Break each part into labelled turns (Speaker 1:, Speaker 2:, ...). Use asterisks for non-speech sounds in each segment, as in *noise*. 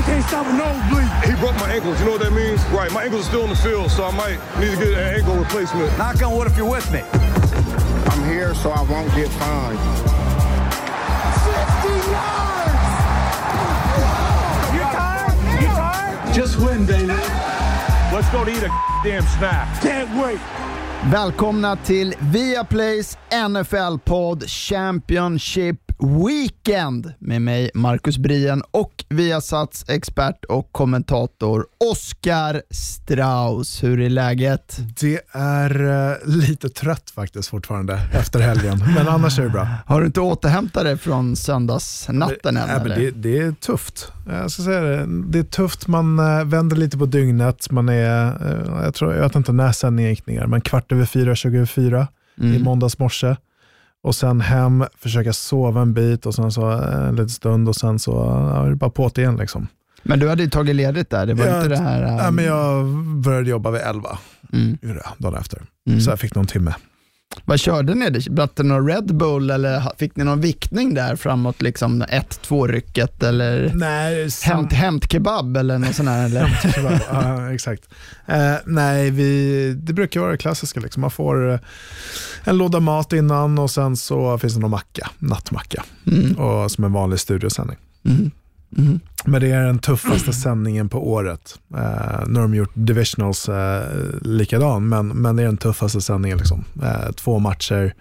Speaker 1: They can't stop a nosebleed.
Speaker 2: He broke my ankles. You know what that means? Right. My ankles are still in the field, so I might need to get an ankle replacement.
Speaker 1: Knock on wood if you're with me.
Speaker 3: I'm here so I won't get fined.
Speaker 1: 60 yards! You tired? You tired? Just win, baby.
Speaker 4: Let's go to eat a damn snack.
Speaker 1: Can't wait.
Speaker 5: Välkomna till Viaplays NFL-podd Championship Weekend med mig Marcus Brien och Viasats expert och kommentator Oskar Strauss. Hur är läget?
Speaker 6: Det är uh, lite trött faktiskt fortfarande efter helgen, men annars är det bra. *laughs*
Speaker 5: Har du inte återhämtat dig från söndagsnatten än?
Speaker 6: Nej, men det, det, är tufft. Jag ska säga det. det är tufft, man uh, vänder lite på dygnet. Man är, uh, jag, tror, jag vet inte när sändningen gick ner, men kvart över fyra, 20 över fyra mm. i måndags morse och sen hem, försöka sova en bit och sen så eh, en liten stund och sen så ja, det bara på igen. Liksom.
Speaker 5: Men du hade ju tagit ledigt där, det var
Speaker 6: jag,
Speaker 5: inte det här... Um...
Speaker 6: Nej, men jag började jobba vid elva mm. dagen efter, mm. så jag fick någon timme.
Speaker 5: Vad körde ni? Drack det någon Red Bull eller fick ni någon viktning där framåt liksom 1-2 rycket eller
Speaker 6: nej,
Speaker 5: hämt, hämtkebab eller något sånt här? Eller?
Speaker 6: ja, exakt. Eh, nej, vi, det brukar vara det klassiska. Liksom. Man får eh, en låda mat innan och sen så finns det någon macka, nattmacka, mm. och, som en vanlig studiosändning. Mm. Mm. Men det är den tuffaste *clears throat* sändningen på året. Eh, nu har de gjort divisionals eh, likadan, men, men det är den tuffaste sändningen. Liksom. Eh, två matcher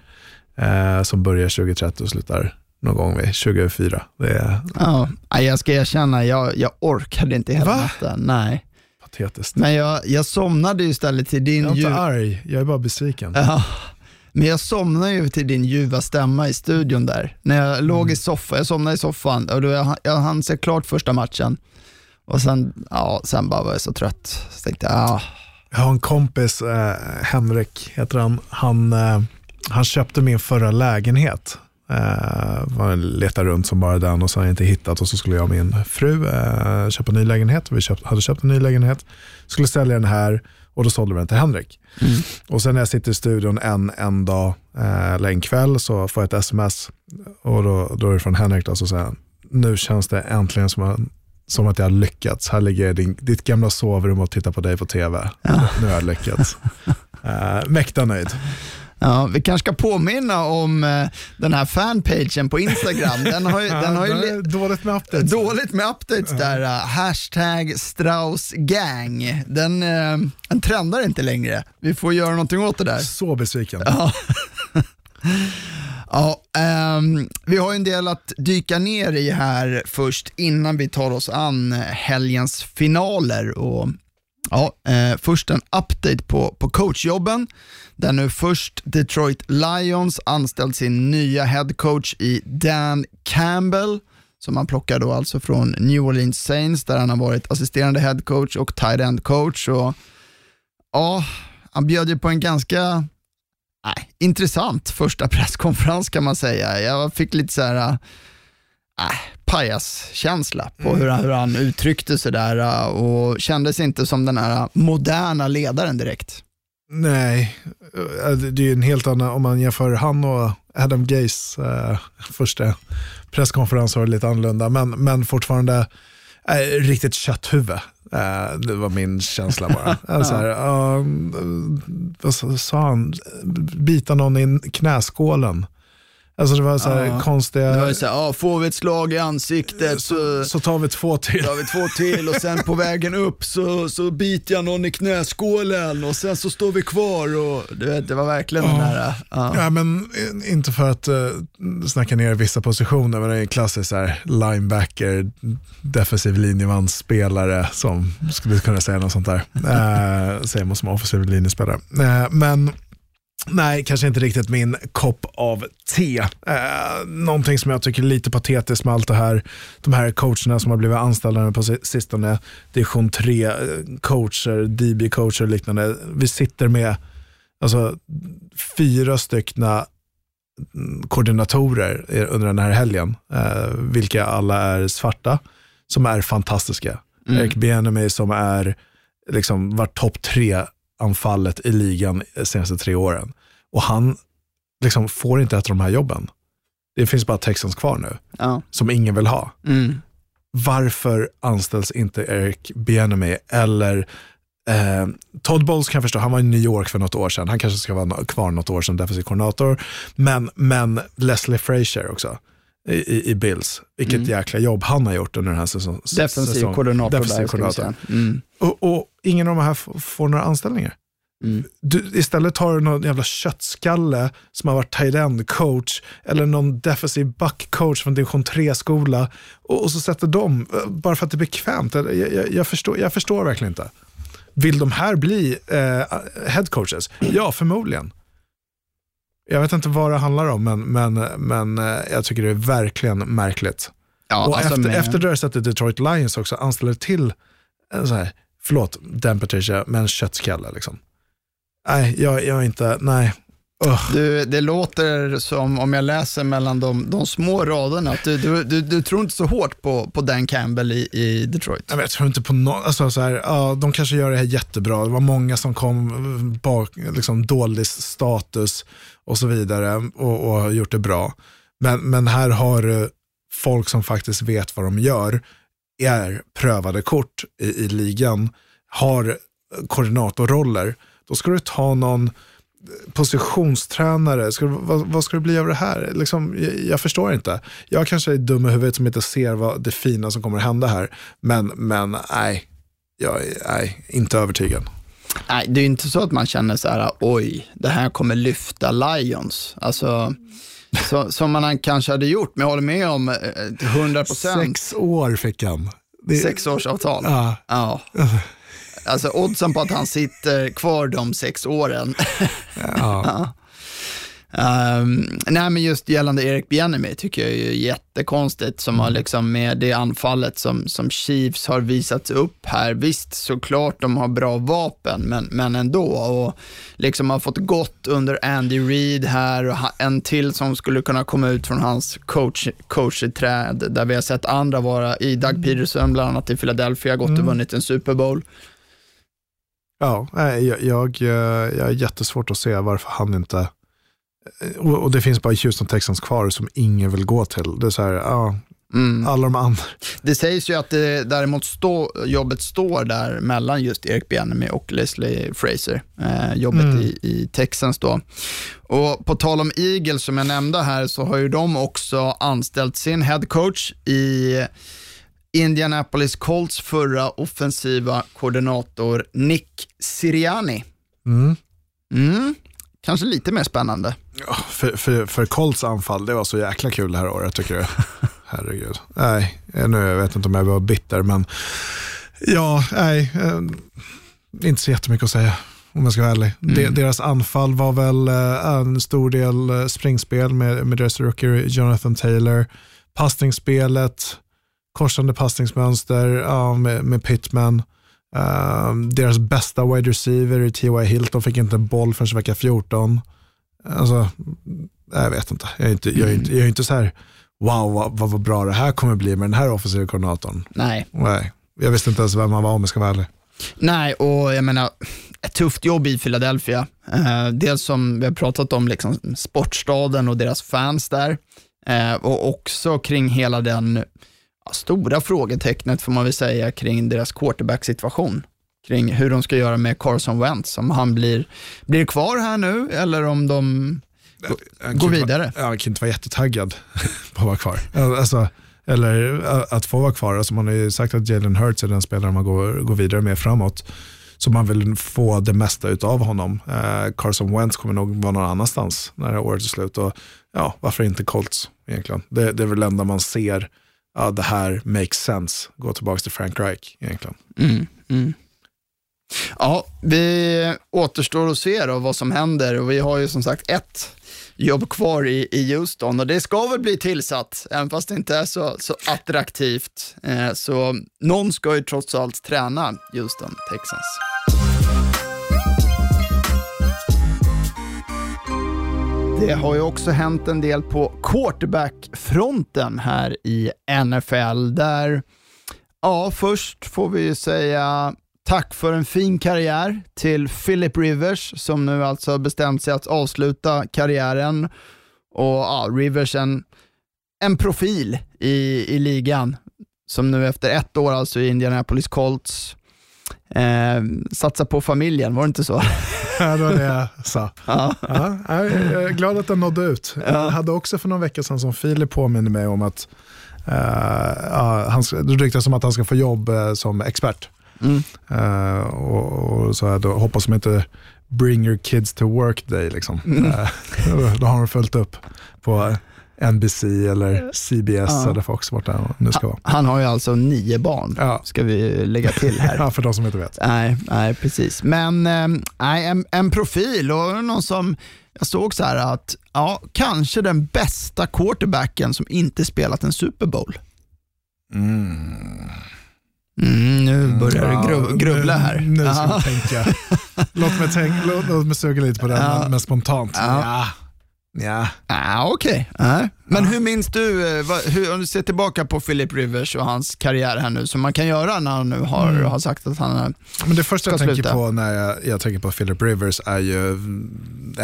Speaker 6: eh, som börjar 2030 och slutar någon gång vid 2004. Det är...
Speaker 5: ja, jag ska erkänna, jag, jag orkade inte hela natten. Nej.
Speaker 6: Patetiskt.
Speaker 5: Men jag, jag somnade istället till din...
Speaker 6: Jag är inte arg, jag är bara besviken.
Speaker 5: Ja. Men jag somnade ju till din ljuva stämma i studion där. När jag mm. låg i soffan, jag somnade i soffan och då jag, jag hann se klart första matchen. Och sen, ja, sen bara var jag så trött. Så tänkte jag, ja.
Speaker 6: Jag har en kompis, eh, Henrik heter han, han, eh, han köpte min förra lägenhet. Eh, letade runt som bara den och jag inte hittat och så skulle jag och min fru eh, köpa en ny lägenhet. Vi köpt, hade köpt en ny lägenhet, skulle sälja den här och då sålde vi den till Henrik. Mm. Och sen när jag sitter i studion en, en dag eh, eller en kväll så får jag ett sms och då, då är det från Henrik då, så säger han, nu känns det äntligen som, som att jag har lyckats. Här ligger din, ditt gamla sovrum och tittar på dig på tv. Ja. Nu har jag lyckats. *laughs* eh, mäkta nöjd.
Speaker 5: Ja, vi kanske ska påminna om eh, den här fanpagen på Instagram. Den har ju, *laughs* den har ju
Speaker 6: dåligt med updates.
Speaker 5: Dåligt med updates där. Uh, hashtag Straussgang. Den, uh, den trendar inte längre. Vi får göra någonting åt det där.
Speaker 6: Så besviken.
Speaker 5: Ja. *laughs* Ja, um, vi har en del att dyka ner i här först innan vi tar oss an helgens finaler. Och, ja, uh, först en update på, på coachjobben där nu först Detroit Lions anställt sin nya headcoach i Dan Campbell, som han plockar då alltså från New Orleans Saints, där han har varit assisterande headcoach och tight end coach. Och, ja, han bjöd ju på en ganska nej, intressant första presskonferens kan man säga. Jag fick lite så här, äh, pajaskänsla på mm. hur, hur han uttryckte sig där och kändes inte som den här moderna ledaren direkt.
Speaker 6: Nej, eh, det är ju en helt annan, om man jämför han och Adam Gays eh, första presskonferens var det lite annorlunda, men, men fortfarande eh, riktigt kötthuvud. Eh, det var min känsla bara. *laughs* alltså här, uh, vad sa han, bita någon i knäskålen. Alltså det var så här ja. konstiga...
Speaker 5: Det var så här, ja, får vi ett slag i ansiktet
Speaker 6: så, så, tar vi två till.
Speaker 5: tar vi två till och sen på vägen upp så, så biter jag någon i knäskålen och sen så står vi kvar och du vet, det var verkligen ja. den här...
Speaker 6: Ja. ja. men inte för att uh, snacka ner vissa positioner, men det är en klassisk här, linebacker, defensiv linjemanspelare som skulle kunna säga något sånt där. Uh, säger man som offensiv linjespelare. Uh, men Nej, kanske inte riktigt min kopp av te. Eh, någonting som jag tycker är lite patetiskt med allt det här, de här coacherna som har blivit anställda på sistone, division 3-coacher, eh, DB-coacher och liknande. Vi sitter med alltså, fyra styckna koordinatorer under den här helgen, eh, vilka alla är svarta, som är fantastiska. Mm. Eric Bieniemy som är liksom var topp tre anfallet i ligan de senaste tre åren. Och han liksom får inte ett av de här jobben. Det finns bara Texans kvar nu, ja. som ingen vill ha. Mm. varför anställs inte Eric Bieniemy eller Eh, Todd Bowles kan jag förstå, han var i New York för något år sedan. Han kanske ska vara kvar något år som defensiv koordinator. Men, men Leslie Frazier också i, i, Bills. Vilket mm. jäkla jobb han har gjort under den här säsongen.
Speaker 5: Defensiv koordinator Defensiv koordinator.
Speaker 6: Mm. Och, och, ingen av de här får några anställningar. Mm. Du, istället tar du någon jävla köttskalle som har varit tight end coach eller någon defensiv back coach från division 3-skola och, och, så sätter de, bara för att det är bekvämt. Jag, jag, jag, förstår, jag förstår verkligen inte. Vill de här bli eh, head coaches? Ja, förmodligen. Jag vet inte vad det handlar om, men, men, men eh, jag tycker det är verkligen märkligt. Ja, och alltså efter, med... efter det sättet Detroit Lions också anställer till, en så här, förlåt Dan Patricia, men köttskalle. Liksom. Nej, jag, jag är inte, nej,
Speaker 5: du, det låter som, om jag läser mellan de, de små raderna, att du, du, du, du, tror inte så hårt på, på Dan Campbell i, i Detroit.
Speaker 6: Jag, jag tror inte på något, alltså så här, ja, de kanske gör det här jättebra. Det var många som kom bak, liksom dålig status och så vidare och, och har gjort det bra. Men, men här har du folk som faktiskt vet vad de gör, är prövade kort i, i ligan, har koordinatorroller. Då ska du ta någon positionstränare, ska, vad, vad, ska det bli av det här? Liksom, jag, jag, förstår inte. Jag kanske är dum i huvudet som inte ser vad det fina som kommer att hända här. Men, men nej, jag är inte övertygad.
Speaker 5: Nej, det är inte så att man känner så här, oj, det här kommer lyfta Lions. Alltså, så, som man kanske hade gjort, men jag håller med om 100 eh, procent.
Speaker 6: Sex år fick han.
Speaker 5: Det... Sex års avtal. Ja. ja. *laughs* Alltså oddsen på att han sitter kvar de sex åren. Ja. *laughs* Um, nej men just gällande Erik Bieniemy tycker jag är jättekonstigt som mm. har liksom med det anfallet som, som Chiefs har visat upp här. Visst, såklart de har bra vapen, men, men ändå. Och liksom har fått gott under Andy Reid här och en till som skulle kunna komma ut från hans coach, coachträd, där vi har sett andra vara i Doug mm. Peterson, bland annat i Philadelphia, gått och mm. vunnit en Super Bowl.
Speaker 6: Ja, jag, jag, jag är jättesvårt att se varför han inte... Och det finns bara Houston Texans kvar som ingen vill gå till. Det är så här, ja, Mm. Alla de andra.
Speaker 5: Det sägs ju att det däremot stå, jobbet står där mellan just Eric Bieniemy och Leslie Fraser. Eh, jobbet mm. i, i Texans då. Och på tal om Eagles som jag nämnde här så har ju de också anställt sin head coach i Indianapolis Colts förra offensiva koordinator Nick Siriani. Mm. Mm. Kanske lite mer spännande.
Speaker 6: Ja, för, för, för Colts anfall, det var så jäkla kul det här året tycker du? *laughs* Herregud. Nej, nu jag vet inte om jag var bitter, men ja, nej, eh, inte så jättemycket att säga om jag ska vara ärlig. Mm. deras anfall var väl äh, en stor del äh, springspel med, med deras rookie Jonathan Taylor. Passningsspelet, korsande passningsmönster ja, med, med Pittman. Uh, deras bästa wide receiver i T.Y. Hilton fick inte en boll förrän vecka 14. Alltså, jag vet inte. Jag är inte, jag är inte, jag är inte så här, wow vad, vad, vad bra det här kommer bli med den här offensiva koordinatorn.
Speaker 5: Nej.
Speaker 6: Nej. Jag visste inte ens vem han var om jag ska vara ärlig.
Speaker 5: Nej, och jag menar, ett tufft jobb i Philadelphia. Uh, dels som vi har pratat om, liksom, sportstaden och deras fans där. Uh, och också kring hela den stora frågetecknet får man väl säga kring deras quarterback-situation. Kring hur de ska göra med Carson Wentz, om han blir, blir kvar här nu eller om de går vidare.
Speaker 6: Ja, han kan inte vara jättetaggad *laughs* på att vara kvar. Alltså, eller att få vara kvar. Alltså man har ju sagt att Jalen Hurts är den spelare man går, går vidare med framåt. Så man vill få det mesta av honom. Eh, Carson Wentz kommer nog vara någon annanstans när det här året är slut. Och, ja, varför inte Colts egentligen? Det, det är väl det enda man ser ja, det här makes sense. Gå tillbaka till Frank Reich egentligen.
Speaker 5: Mm, mm. Ja, vi återstår att se då vad som händer och vi har ju som sagt ett jobb kvar i, i Houston och det ska väl bli tillsatt, även fast det inte är så, så attraktivt. Eh, så någon ska ju trots allt träna Houston Texans. Det har ju också hänt en del på quarterback-fronten här i NFL, där, ja, först får vi ju säga tack för en fin karriär till Philip Rivers, som nu alltså bestämt sig att avsluta karriären. Och ja, Rivers en, en profil i, i ligan som nu efter ett år alltså i Indianapolis Colts eh, satsar på familjen, var det inte så?
Speaker 6: Ja, det var det jag sa.
Speaker 5: Ja.
Speaker 6: Ja, jag är glad att den nådde ut. Jag hade också för några veckor sedan som Filip påminner mig om att uh, ja, han, det ryktas om att han ska få jobb eh, som expert.
Speaker 5: Mm.
Speaker 6: Eh, och, och så här, då hoppas de inte bring your kids to work day. Liksom.
Speaker 5: Mm.
Speaker 6: Eh, då, *laughs* då har de följt upp på NBC eller CBS
Speaker 5: Ja.
Speaker 6: eller Fox vart det nu ska vara.
Speaker 5: Han har ju alltså nio barn,
Speaker 6: Ja.
Speaker 5: ska vi lägga till här. *laughs*
Speaker 6: Ja, för de som inte vet.
Speaker 5: Nej, nej precis. Men eh, nej, en, en profil och någon som, jag såg så här att, ja, kanske den bästa quarterbacken som inte spelat en Super Bowl. Mm, nu börjar du gru- grubbla här.
Speaker 6: Nu, nu ska
Speaker 5: Ja.
Speaker 6: vi tänka. Låt mig, tänka, låt, låt mig suga lite på den,
Speaker 5: Ja.
Speaker 6: men, men spontant.
Speaker 5: Ja.
Speaker 6: Ja. Ja.
Speaker 5: Ah, Okej, Nej. men hur minns du, eh, hur, om du ser tillbaka på Philip Rivers och hans karriär här nu, som man kan göra när han nu har,
Speaker 6: Mm.
Speaker 5: har sagt att han är...
Speaker 6: Men det första jag tänker på när jag, jag tänker på Philip Rivers är ju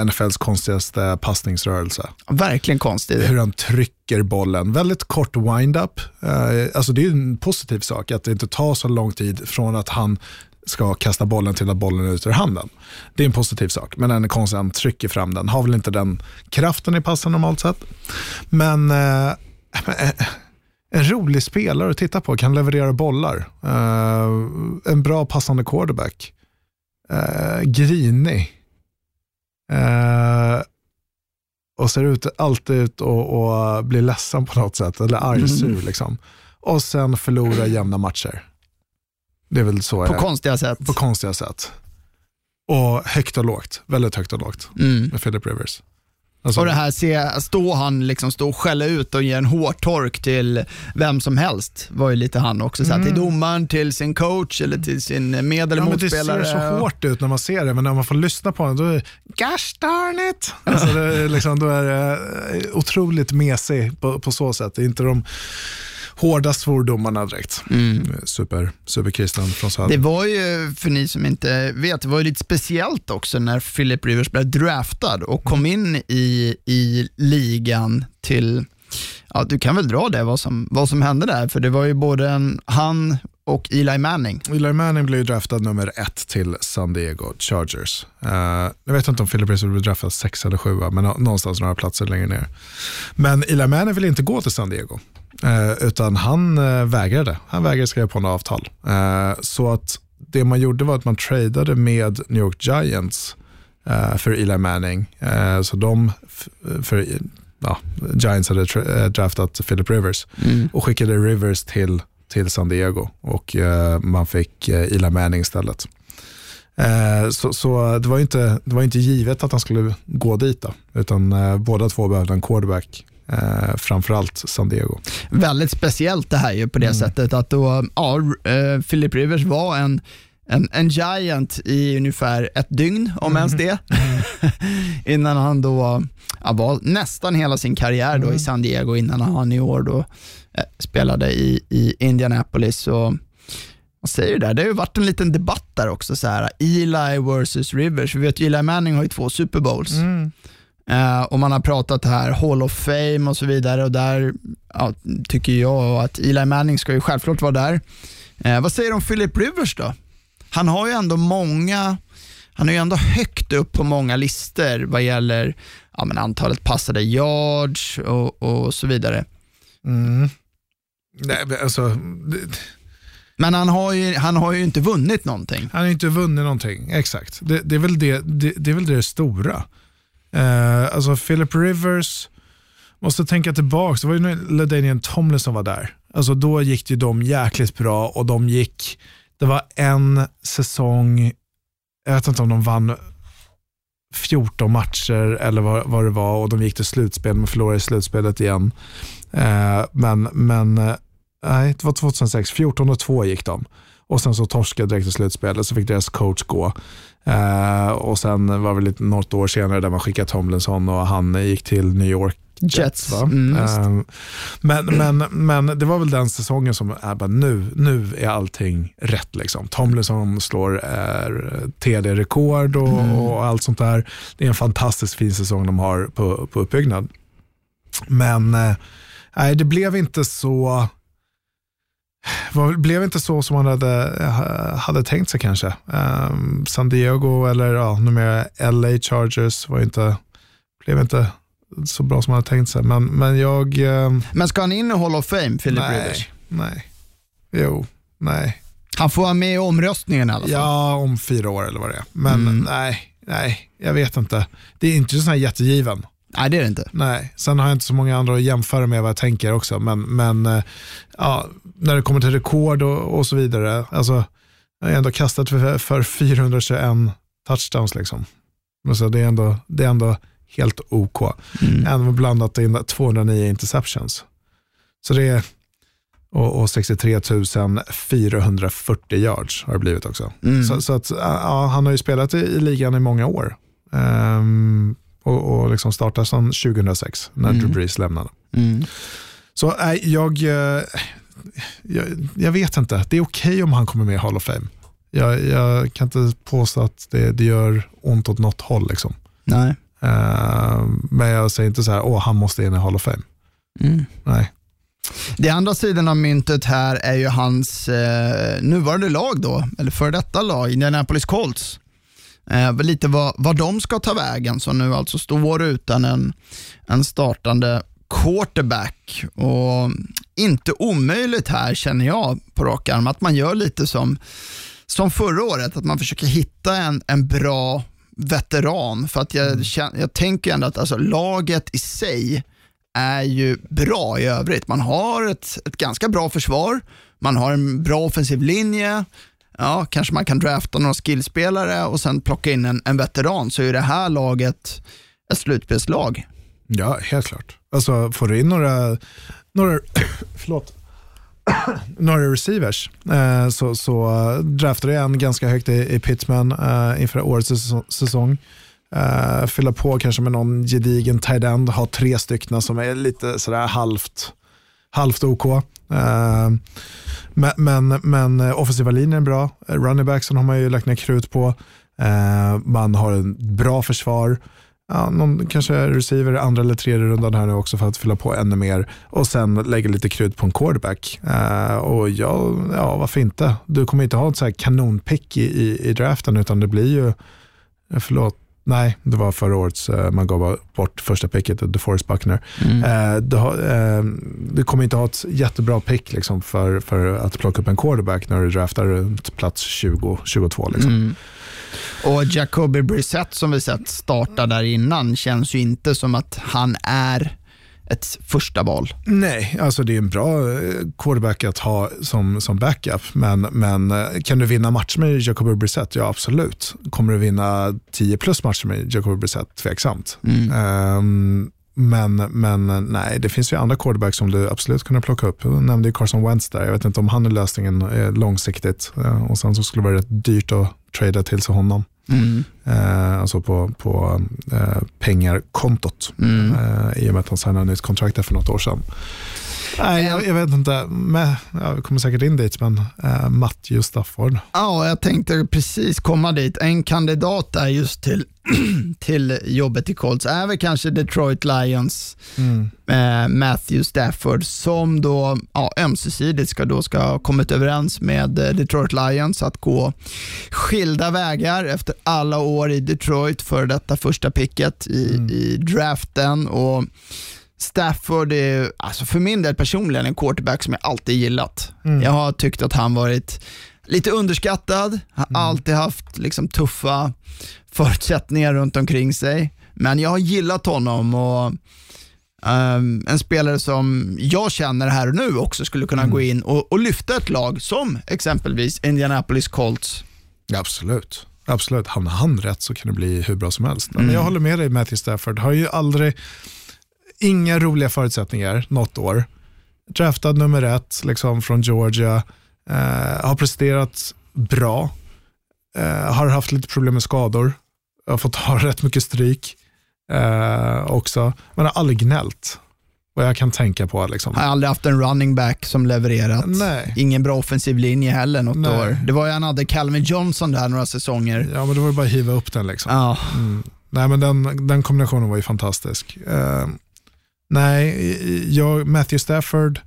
Speaker 6: NFLs konstigaste passningsrörelse.
Speaker 5: Verkligen konstig.
Speaker 6: Hur han trycker bollen. Väldigt kort wind-up. Eh, alltså det är ju en positiv sak att det inte tar så lång tid från att han ska kasta bollen till att bollen är ute ur handen. Det är en positiv sak, men konstig. Han trycker fram den. Har väl inte den kraften i passen normalt sett. Men eh, *laughs* en rolig spelare att titta på, kan leverera bollar. Eh, en bra passande quarterback. Uh, grinig. Eh, och ser ut, alltid ut och, och blir ledsen på något sätt, eller argsur.
Speaker 5: Mm.
Speaker 6: Liksom. Och sen förlora jämna matcher. Det är väl så
Speaker 5: På
Speaker 6: jag-
Speaker 5: konstiga sätt.
Speaker 6: på konstiga sätt. Och högt och lågt, väldigt högt och lågt
Speaker 5: Mm.
Speaker 6: med Philip Rivers. Alltså,
Speaker 5: Och det här, se, stå han liksom stå och skälla ut och ge en hårtork till vem som helst var ju lite han också. Så här, Till domaren, till sin coach eller till sin med eller
Speaker 6: Mm. ja, men det
Speaker 5: motspelare.
Speaker 6: ser så hårt ut när man ser det, men när man får lyssna på det, då är det gosh darn it. Alltså, det är liksom, då är det eh, otroligt mesig på, på så sätt. Det är inte de hårda svordomarna direkt. Super, superkristen från söder.
Speaker 5: Mm. Det var ju, för ni som inte vet, det var ju lite speciellt också när Philip Rivers blev draftad och kom in i, i ligan till, ja du kan väl dra det vad som, vad som hände där, för det var ju både en, han och Eli Manning.
Speaker 6: Eli Manning blev ju draftad nummer ett till San Diego Chargers. Uh, jag vet inte om Philip Rivers blev draftad sex eller sju, men nå- någonstans några platser längre ner. Men Eli Manning ville inte gå till San Diego, eh, utan han uh, vägrade. Han vägrade skriva på något avtal. Eh, så att det man gjorde var att man tradade med New York Giants eh, för Eli Manning. Eh, så de, för ja, Giants hade tra- eh, draftat Philip Rivers och skickade Rivers till, till San Diego och eh, man fick eh, Eli Manning istället. Eh, så så det, var inte, det var inte givet att han skulle gå dit, då, utan eh, båda två behövde en quarterback, eh, framförallt San Diego.
Speaker 5: Väldigt speciellt det här ju på det
Speaker 6: Mm.
Speaker 5: sättet att då, ja, eh, Philip Rivers var en en, en giant i ungefär ett dygn, om ens det. *laughs* innan han då ja, var nästan hela sin karriär då i San Diego innan han i år då eh, spelade i, i Indianapolis. Och, vad säger där? Det har ju varit en liten debatt där också. Så här, Eli versus Rivers. Vi vet ju Eli Manning har ju två Super Bowls. Eh, och man har pratat här Hall of Fame och så vidare och där ja, tycker jag att Eli Manning ska ju självklart vara där. Eh, vad säger du om Philip Rivers då? Han har ju ändå många, han är ju ändå högt upp på många listor vad gäller ja, men antalet passade yards och, och så vidare.
Speaker 6: Nej, men alltså,
Speaker 5: Men han har, ju, han har ju inte vunnit någonting.
Speaker 6: han har inte vunnit någonting, exakt. Det, det, är, väl det, det, det är väl det stora. Eh, alltså Philip Rivers, måste tänka tillbaka, det var ju när LaDainian Tomlinson var där. Alltså då gick det ju de jäkligt bra och de gick, det var en säsong, jag vet inte om de vann 14 matcher eller vad, vad det var och de gick till slutspel men förlorade i slutspelet igen. Eh, men men eh, nej, det var 2006, 14 och 2 gick de. Och sen så torskade direkt i slutspelet så fick deras coach gå. Eh, och sen var det lite något år senare där man skickade Tomlinson och han gick till New York Jets.
Speaker 5: Jets, mm.
Speaker 6: Eh, men, men, men det var väl den säsongen som är bara nu, nu är allting rätt. Liksom. Tomlinson slår eh, TD-rekord och,
Speaker 5: Mm.
Speaker 6: och allt sånt där. Det är en fantastiskt fin säsong de har på, på uppbyggnad. Men eh, nej, det blev inte så var, blev inte så som man hade, hade tänkt sig kanske. Um, San Diego eller ja, numera LA Chargers var inte, blev inte så bra som man hade tänkt sig. Men, men jag... Um,
Speaker 5: men ska han in i Hall of Fame, Philip
Speaker 6: nej,
Speaker 5: Rivers?
Speaker 6: Nej. Jo, nej.
Speaker 5: Han får vara med i omröstningen i alla fall.
Speaker 6: Ja, om fyra år eller vad det är. Men mm. nej, nej, jag vet inte. Det är inte så här jättegiven.
Speaker 5: Nej, det är det inte.
Speaker 6: Nej, sen har jag inte så många andra att jämföra med vad jag tänker också. Men, men eh, ja, när det kommer till rekord och, och så vidare. Alltså, jag har ändå kastat för, för 421 touchdowns. Liksom. Så det, är ändå, det är ändå helt OK. Mm. Ändå blandat in 209 interceptions. Så det är, och, och 63 440 yards har det blivit också. Mm. Så, så, att, ja, han har ju spelat i, i ligan i många år. Um, och, och liksom startade sedan 2006 när mm. Drew Brees lämnade. Mm. Så äh, jag, jag, jag, vet inte, det är okej okay om han kommer med i Hall of Fame. Jag, jag kan inte påstå att det, det gör ont åt något håll. Liksom.
Speaker 5: Nej.
Speaker 6: Uh, men jag säger inte så här, åh han måste in i Hall of Fame.
Speaker 5: Mm.
Speaker 6: Nej.
Speaker 5: Det andra sidan av myntet här är ju hans eh, nuvarande lag då, eller för detta lag, Indianapolis Colts. Eh, lite vad, vad de ska ta vägen som nu alltså står utan en, en startande quarterback. Och inte omöjligt här känner jag på rak arm att man gör lite som, som förra året, att man försöker hitta en, en bra veteran. För att jag, mm. jag tänker ändå att alltså, laget i sig är ju bra i övrigt. Man har ett, ett ganska bra försvar, man har en bra offensiv linje, ja, kanske man kan drafta några skillspelare och sen plocka in en, en veteran så är det här laget ett slutspelslag.
Speaker 6: Ja, helt klart. Alltså får du in några, några, *coughs* förlåt, *coughs* några receivers eh, så, så eh, draftar du en ganska högt i, i Pittman eh, inför årets säsong. Eh, fylla på kanske med någon gedigen tight end, ha tre stycken som är lite sådär halvt, halvt OK. Eh, men, men, men offensiva linjen är bra, eh, running backsen har man ju lagt ner krut på. Eh, man har en bra försvar. Ja, någon kanske receiver andra eller tredje rundan här nu också för att fylla på ännu mer och sen lägga lite krut på en quarterback. Uh, och ja, ja, varför inte? Du kommer inte ha ett så här kanonpick i, i, i draften utan det blir ju, förlåt, Nej, det var förra årets uh, man gav bort första picket, DeForest Buckner. Mm. Uh, du, uh, du, kommer inte ha ett jättebra pick liksom, för, för att plocka upp en quarterback när du draftar runt plats 20-22. Liksom. Mm.
Speaker 5: Och Jacoby Brissett som vi sett starta där innan känns ju inte som att han är ett första val.
Speaker 6: Nej, alltså det är en bra eh, quarterback att ha som, som backup. Men, men eh, kan du vinna matcher med Jacoby Brissett? Ja, absolut. Kommer du vinna 10 plus matcher med Jacoby Brissett? Tveksamt. Mm. Um, men, men nej, det finns ju andra quarterbacks som du absolut kunde plocka upp. Jag nämnde ju Carson Wentz där. Jag vet inte om han är lösningen eh, långsiktigt. Och sen så skulle det vara rätt dyrt att trada till sig honom. Mm. Eh, alltså på, på eh. Mm. Eh, I och med att han signade nytt kontrakt för något år sedan. Nej, jag, jag, vet inte. Men, jag kommer säkert in dit, men eh, Matthew Stafford.
Speaker 5: Ja, jag tänkte precis komma dit. En kandidat där just till, *clears throat* till jobbet i Colts är väl kanske Detroit Lions mm. eh, Matthew Stafford som då ja, ömsesidigt ska, då ska ha kommit överens med eh, Detroit Lions att gå skilda vägar efter alla år i Detroit för detta första picket i, mm. i draften. Och Stafford är, alltså för min del personligen, en quarterback som jag alltid gillat. Mm. Jag har tyckt att han varit lite underskattad, har mm. alltid haft liksom tuffa förutsättningar runt omkring sig. Men jag har gillat honom och um, en spelare som jag känner här och nu också skulle kunna mm. gå in och, och, lyfta ett lag som exempelvis Indianapolis Colts.
Speaker 6: Absolut. Absolut, hamnar han rätt så kan det bli hur bra som helst. Men jag mm. håller med dig Matthew Stafford, har ju aldrig inga roliga förutsättningar något år. Draftad nummer ett liksom, från Georgia. Eh, har presterat bra. Eh, har haft lite problem med skador. Har fått ha *laughs* rätt mycket stryk eh, också. Men har aldrig gnällt. Vad jag kan tänka på. Liksom.
Speaker 5: Har aldrig haft en running back som levererat.
Speaker 6: Nej.
Speaker 5: Ingen bra offensiv linje heller något Nej. år. Det var ju han hade Calvin Johnson där några säsonger.
Speaker 6: Ja, men då var det bara att hiva upp den. Liksom.
Speaker 5: Ja.
Speaker 6: Mm. Nej, men den, den kombinationen var ju fantastisk. Uh, Nej, jag, Matthew Stafford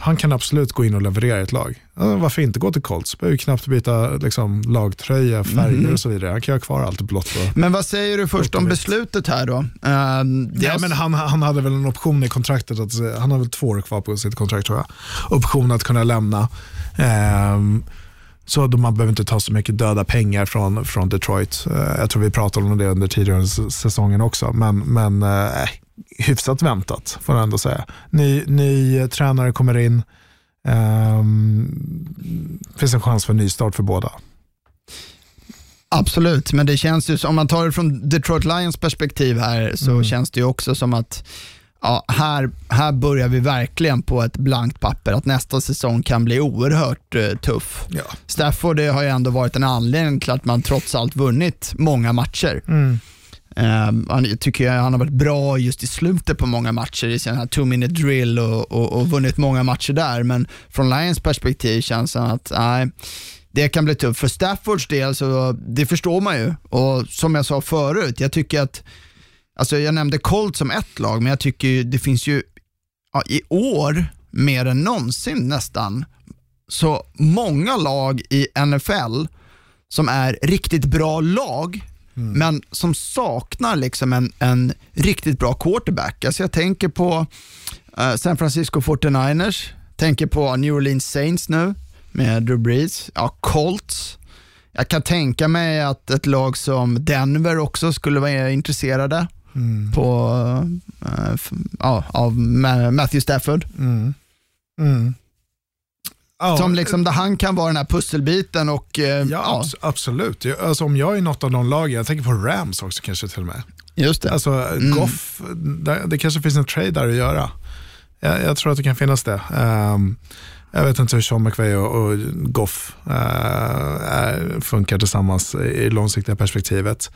Speaker 6: Han kan absolut gå in och leverera ett lag. Varför inte gå till Colts? Behöver ju knappt byta liksom, lagtröja, färger
Speaker 5: Mm.
Speaker 6: och så vidare. Han kan ha kvar allt blått.
Speaker 5: Men vad säger du först om beslutet här då? Uh,
Speaker 6: Nej, men han, han hade väl en option i kontraktet, att, han har väl två år kvar på sitt kontrakt tror jag. Option att kunna lämna. Ehm, så då man behöver inte ta så mycket döda pengar från, från Detroit. Eh, jag tror vi pratade om det under tidigare säsongen också, men, men eh, hyfsat väntat får jag ändå säga. Ny, ny eh, tränare kommer in. Um, finns en chans för en nystart för båda.
Speaker 5: Absolut, men det känns ju, som- om man tar det från Detroit Lions perspektiv här, så
Speaker 6: Mm.
Speaker 5: känns det ju också som att ja, här, här börjar vi verkligen på ett blankt papper, att nästa säsong kan bli oerhört eh, tuff.
Speaker 6: Ja.
Speaker 5: Stafford det har ju ändå varit en anledning till att man trots allt vunnit många matcher. Um, han, jag tycker jag, han har varit bra just i slutet på många matcher i sin här two minute drill och, och, och vunnit många matcher där, men från Lions perspektiv känns det att nej, det kan bli tufft. För Staffords del, så det förstår man ju. Och som jag sa förut, jag tycker att, alltså jag nämnde Colt som ett lag, men jag tycker ju, det finns ju ja, i år mer än någonsin nästan, så många lag i NFL som är riktigt bra lag, men som saknar liksom en, en riktigt bra quarterback. Alltså jag tänker på eh, San Francisco 49ers, tänker på New Orleans Saints nu med Drew Brees, ja, Colts. Jag kan tänka mig att ett lag som Denver också skulle vara intresserade på, eh, f- ja, av Ma- Matthew Stafford.
Speaker 6: Mm. Mm. Ja,
Speaker 5: Som liksom där han kan vara den här pusselbiten och eh,
Speaker 6: Ja,
Speaker 5: ja,
Speaker 6: abs- absolut. Alltså, om jag är något av de lagen, jag tänker på Rams också kanske till och med.
Speaker 5: just det.
Speaker 6: Alltså Goff, det, det kanske finns en trade där att göra. Jag, jag tror att det kan finnas det. Ehm, jag vet inte hur Sean McVay och, och Goff är, funkar tillsammans i det långsiktiga perspektivet.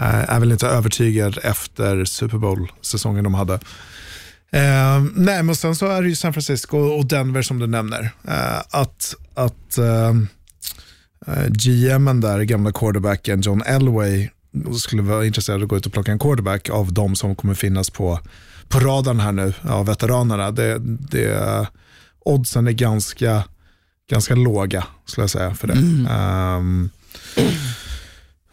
Speaker 6: Uh, är väl inte övertygad efter Super Bowl-säsongen de hade. Ehm, nej, men sen så är det ju San Francisco och Denver som du nämner. Eh, att att ehm, eh, GMen där, gamla quarterbacken John Elway, skulle vara intresserad av att gå ut och plocka en quarterback av de som kommer finnas på, på radarn här nu, av veteranerna. Det, det, oddsen är ganska, ganska låga, skulle jag säga, för det. Ehm,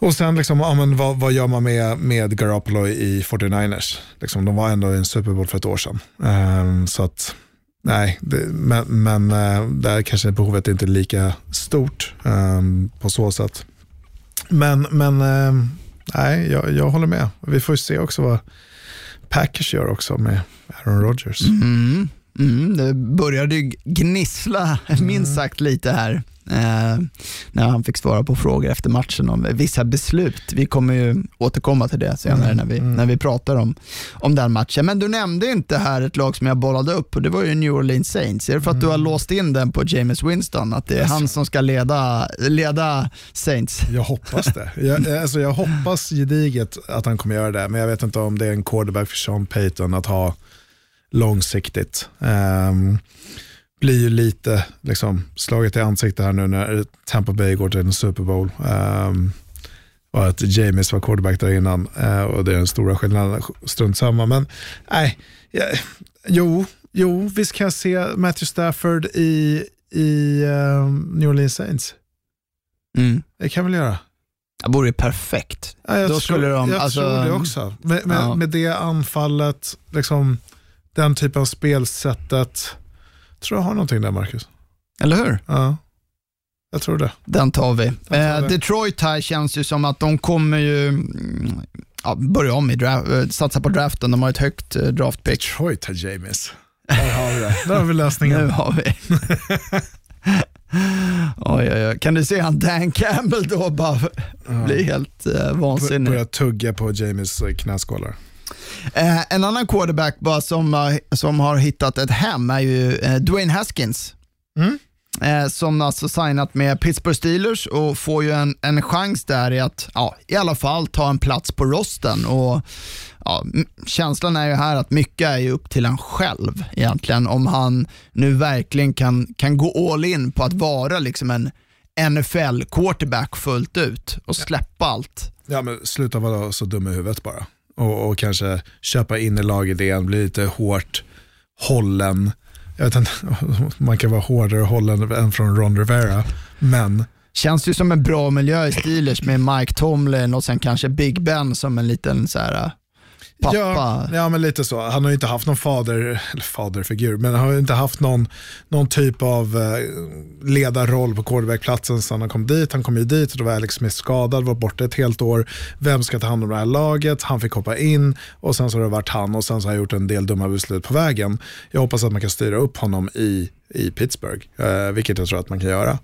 Speaker 6: och sen, liksom, ja, men vad, vad gör man med, med Garoppolo i 49ers? Liksom, de var ändå i en Super Bowl för ett år sedan. Ehm, så att, nej, det, men, men eh, där kanske behovet inte är lika stort ehm, på så sätt. Men, men ehm, nej, jag, jag håller med. Vi får ju se också vad Packers gör också med Aaron Rodgers.
Speaker 5: Mm, mm, det började ju gnissla *laughs* minst sagt lite här eh, när han fick svara på frågor efter matchen om vissa beslut. Vi kommer ju återkomma till det senare när, vi, när vi pratar om, om den matchen. Men du nämnde inte här ett lag som jag bollade upp och det var ju New Orleans Saints. Är det för att du har låst in den på James Winston, att det är han som ska leda, leda Saints?
Speaker 6: Jag hoppas det. Jag, alltså jag hoppas gediget att han kommer göra det, men jag vet inte om det är en quarterback för Sean Payton att ha långsiktigt. Um, blir ju lite liksom, slaget i ansiktet här nu när Tampa Bay går till en Super Bowl. Um, och att James var quarterback där innan uh, och det är den stora skillnaden. Strunt samma, men nej. Ja, jo, jo, visst kan jag se Matthew Stafford i, i um, New Orleans Saints.
Speaker 5: Mm.
Speaker 6: Det kan väl göra.
Speaker 5: Det vore perfekt.
Speaker 6: Ja, jag
Speaker 5: Då
Speaker 6: tror,
Speaker 5: skulle de-
Speaker 6: jag
Speaker 5: alltså-
Speaker 6: tror det också. Med, med,
Speaker 5: Ja.
Speaker 6: med det anfallet, liksom, den typen av spelsättet. Tror jag har någonting där, Marcus.
Speaker 5: Eller hur?
Speaker 6: Ja, jag tror det.
Speaker 5: Den tar vi. Eh. Detroit här känns ju som att de kommer ju mm, ja, börja om i draft, eh, satsa på draften. De har ett högt eh, draftpick.
Speaker 6: Detroit har James. *laughs* Där har vi det. Där har vi lösningen.
Speaker 5: Nu har vi. *laughs* oj, oj, oj. Kan du se han Dan Campbell då bara bli helt
Speaker 6: Bör-
Speaker 5: vansinnig?
Speaker 6: Börja tugga på James eh, knäskålar.
Speaker 5: Eh, en annan quarterback bara som, eh, som har hittat ett hem är ju eh, Dwayne Haskins.
Speaker 6: Mm.
Speaker 5: Eh, som alltså signat med Pittsburgh Steelers och får ju en, en chans där i att ja, i alla fall ta en plats på rosten. Och, ja, känslan är ju här att mycket är upp till han själv egentligen. Om han nu verkligen kan, kan gå all in på att vara liksom en NFL-quarterback fullt ut och släppa allt.
Speaker 6: Ja, men sluta vara så dum i huvudet bara. Och, och kanske köpa in i lagidén, bli lite hårt hållen. jag vet inte, man kan vara hårdare hållen än från Ron Rivera, men
Speaker 5: Känns ju som en bra miljö i Steelers med Mike Tomlin och sen kanske Big Ben som en liten så här, pappa.
Speaker 6: Ja, ja, men lite så. Han har ju inte haft någon fader, eller faderfigur, men han har ju inte haft någon, någon typ av eh, ledarroll på quarterbackplatsen sedan han kom dit. Han kom ju dit och då var Alex Smith skadad, var borta ett helt år. Vem ska ta hand om det här laget? Han fick hoppa in och sen så har det varit han och sen så har han gjort en del dumma beslut på vägen. Jag hoppas att man kan styra upp honom i, i Pittsburgh, eh, vilket jag tror att man kan göra.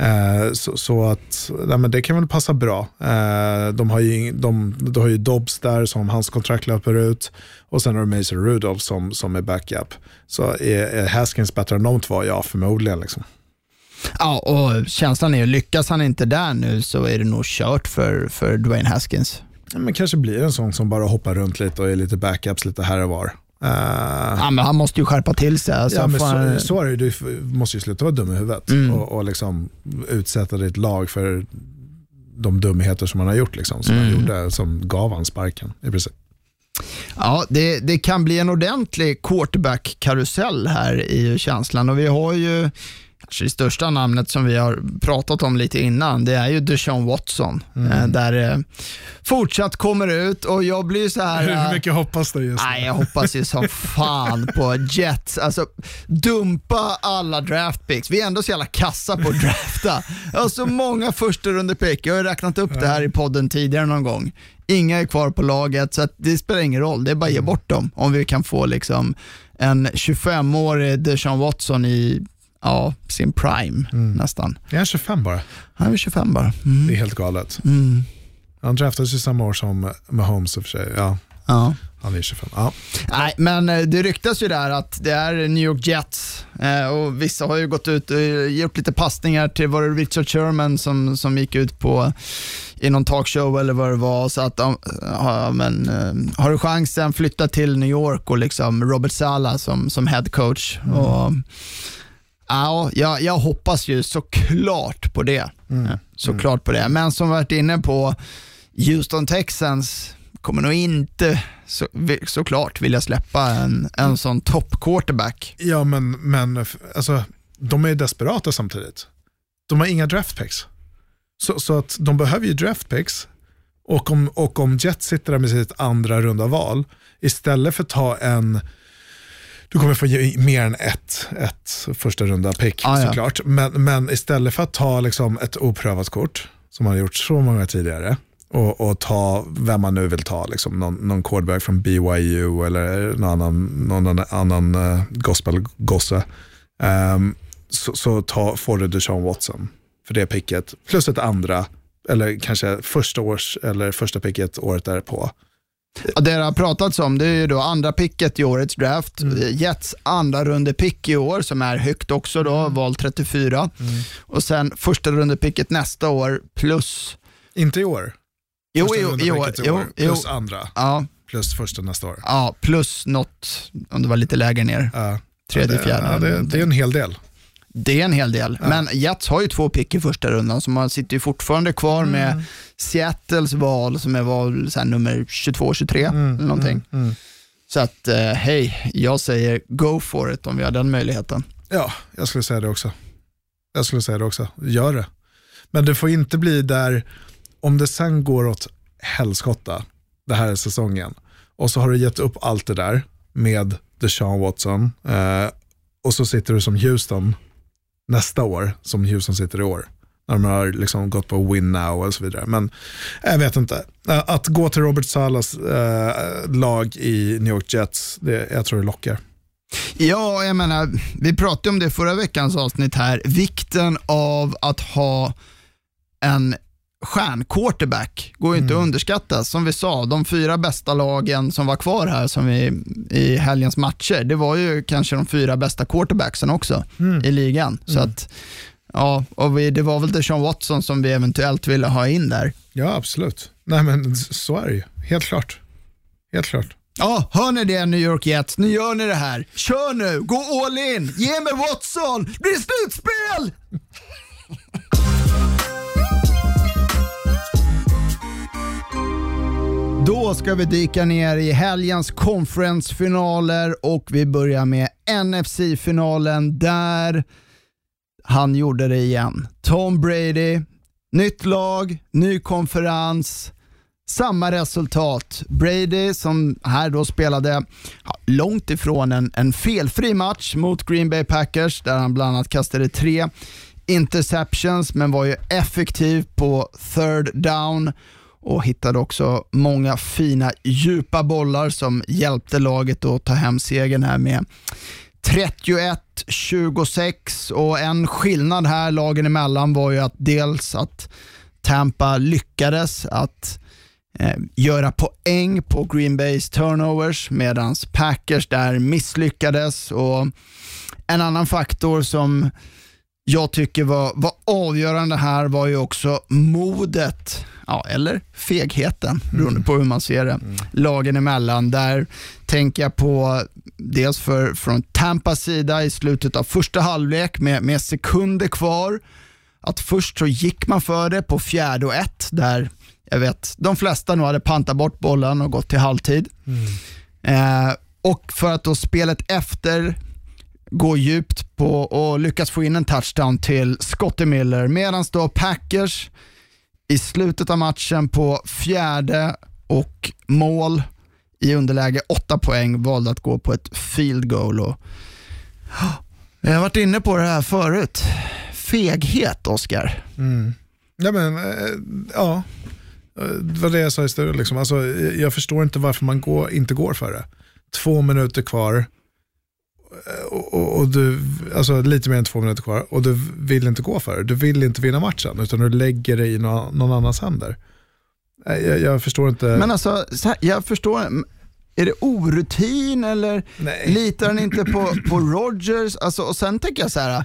Speaker 6: Eh, så, så, att nej, men det kan väl passa bra. Eh, de, har ju, de, de har ju Dobbs där som hans kontrakt löper ut och sen har de Mason Rudolph som, som är backup. Så är, är Haskins bättre än de två? Ja, förmodligen. Liksom.
Speaker 5: Ja, och känslan är ju, lyckas han inte där nu så är det nog kört för, för Dwayne Haskins.
Speaker 6: Men kanske blir en sån som bara hoppar runt lite och är lite backups lite här och var. Uh,
Speaker 5: ja, men han måste ju skärpa till sig. Alltså,
Speaker 6: ja, men
Speaker 5: fan...
Speaker 6: så, så är det Du måste ju sluta vara dum i huvudet mm. och, och liksom utsätta ditt lag för de dumheter som han har gjort, liksom, som, mm. han gjorde, som gav han sparken i princip.
Speaker 5: Ja, det, det kan bli en ordentlig quarterback-karusell här i känslan och vi har ju kanske det största namnet som vi har pratat om lite innan, det är ju Deshaun Watson. Mm. Eh, där eh, fortsatt kommer ut och jag blir så här...
Speaker 6: Hur eh, mycket hoppas du just
Speaker 5: nu? Nej, jag hoppas ju som fan på Jets. Alltså, dumpa alla draft picks. Vi är ändå så jävla kassa på att drafta. Jag har så många första runde pick. Jag har räknat upp det här i podden tidigare någon gång. Inga är kvar på laget, så det spelar ingen roll. Det är bara att ge bort dem om vi kan få liksom en 25-årig Deshaun Watson i ja, sin prime mm. nästan.
Speaker 6: Är han 25 bara?
Speaker 5: Han är 25 bara. Mm.
Speaker 6: Det är helt galet.
Speaker 5: Mm.
Speaker 6: Han draftades ju samma år som Mahomes i och för sig. Ja.
Speaker 5: Ja.
Speaker 6: Han är 25. Ja.
Speaker 5: Nej, men eh, det ryktas ju där att det är New York Jets eh, och vissa har ju gått ut och gjort lite passningar till, var det Richard Sherman som, som gick ut på i någon talkshow eller vad det var. Så att, ja, men, eh, har du chansen, flytta till New York och liksom Robert Sala som, som head coach. Mm. Och, Ja, jag, jag hoppas ju såklart på det. Mm. Såklart på det. Men som varit inne på, Houston Texans kommer nog inte så, såklart vilja släppa en, en sån top quarterback.
Speaker 6: Ja, men, men alltså, de är desperata samtidigt. De har inga draft picks. Så, så att de behöver ju draft picks. Och om, och om Jets sitter där med sitt andra runda val, istället för att ta en du kommer få mer än ett, ett första runda pick ah, såklart. Ja. Men, men istället för att ta liksom ett oprövat kort, som man har gjort så många tidigare, och, och ta vem man nu vill ta, liksom, någon, någon quarterback från BYU eller någon annan, någon annan uh, gospelgosse, um, så, så ta, får du Deshaun Watson för det picket, plus ett andra, eller kanske första års eller första picket året därpå.
Speaker 5: Ja, det har pratats om det är ju då andra picket i årets draft. Mm. Jets andra runde pick i år som är högt också då, mm. val 34. Mm. Och sen första runde picket nästa år plus...
Speaker 6: Inte i år?
Speaker 5: Jo, jo, i år. Jo,
Speaker 6: plus andra.
Speaker 5: Ja.
Speaker 6: Plus första nästa år.
Speaker 5: Ja, plus något, om det var lite lägre ner.
Speaker 6: Ja.
Speaker 5: Tredje,
Speaker 6: det,
Speaker 5: fjärde.
Speaker 6: Ja, det, det, är en hel del.
Speaker 5: Det är en hel del, ja. men Jets har ju två pick i första rundan, så man sitter ju fortfarande kvar mm. med Seattles val som är val så nummer 22-23 mm. eller någonting. Mm. mm. Så att, eh, hej, jag säger go for it om vi har den möjligheten.
Speaker 6: Ja, jag skulle säga det också. Jag skulle säga det också. Gör det. Men det får inte bli där, om det sen går åt helskotta, det här är säsongen, och så har du gett upp allt det där med Deshaun Watson, eh, och så sitter du som Houston nästa år som Houston sitter i år. När de har liksom gått på win now och så vidare. Men eh, jag vet inte. Eh, att gå till Robert Salas eh, lag i New York Jets, det, jag tror det lockar.
Speaker 5: Ja, jag menar, vi pratade om det förra veckans avsnitt här. Vikten av att ha en stjärnquarterback går ju inte mm. att underskatta. Som vi sa, de fyra bästa lagen som var kvar här som vi, i helgens matcher, det var ju kanske de fyra bästa quarterbacksen också mm. i ligan. Så mm. att, ja, och vi, det var väl Deshaun Watson som vi eventuellt ville ha in där.
Speaker 6: Ja, absolut. Nej, men så är det ju. Helt klart. Helt klart.
Speaker 5: Ja, hör ni det New York Jets? Nu gör ni det här. Kör nu, gå all in, ge mig Watson, det blir slutspel! *laughs*
Speaker 6: Då
Speaker 5: ska vi dyka ner i helgens conference-finaler och vi börjar med NFC-finalen där han gjorde det igen. Tom Brady, nytt lag, ny konferens, samma resultat. Brady som här då spelade ja, långt ifrån en, en felfri match mot Green Bay Packers där han bland annat kastade tre interceptions men var ju effektiv på third down och hittade också många fina djupa bollar som hjälpte laget att ta hem segern här med 31-26 och en skillnad här lagen emellan var ju att dels att Tampa lyckades att eh, göra poäng på Green Bays turnovers medan Packers där misslyckades. Och en annan faktor som jag tycker var, var avgörande här var ju också modet, ja, eller fegheten, beroende på hur man ser det, lagen emellan. Där tänker jag på dels för, från Tampas sida i slutet av första halvlek med, med sekunder kvar. Att först så gick man för det på fjärde och ett, där jag vet de flesta nog hade pantat bort bollen och gått till halvtid. Eh, och för att då spelet efter gå djupt på och lyckas få in en touchdown till Scotty Miller medan då Packers i slutet av matchen på fjärde och mål i underläge 8 poäng valde att gå på ett field goal. Och, *gasps* jag har varit inne på det här förut. Feghet, Oskar. Mm.
Speaker 6: Ja, men, eh, ja. Eh, det var det jag sa i studion. Liksom. Alltså, jag förstår inte varför man går, inte går för det. Två minuter kvar och, och, och du, alltså lite mer än två minuter kvar och du vill inte gå för det. Du vill inte vinna matchen utan du lägger det i någon, någon annans händer. Eh, Jag, jag förstår inte.
Speaker 5: Men alltså, så här, jag förstår, är det orutin eller
Speaker 6: Nej.
Speaker 5: litar han inte på, på Rogers? Alltså, och sen tänker jag så här,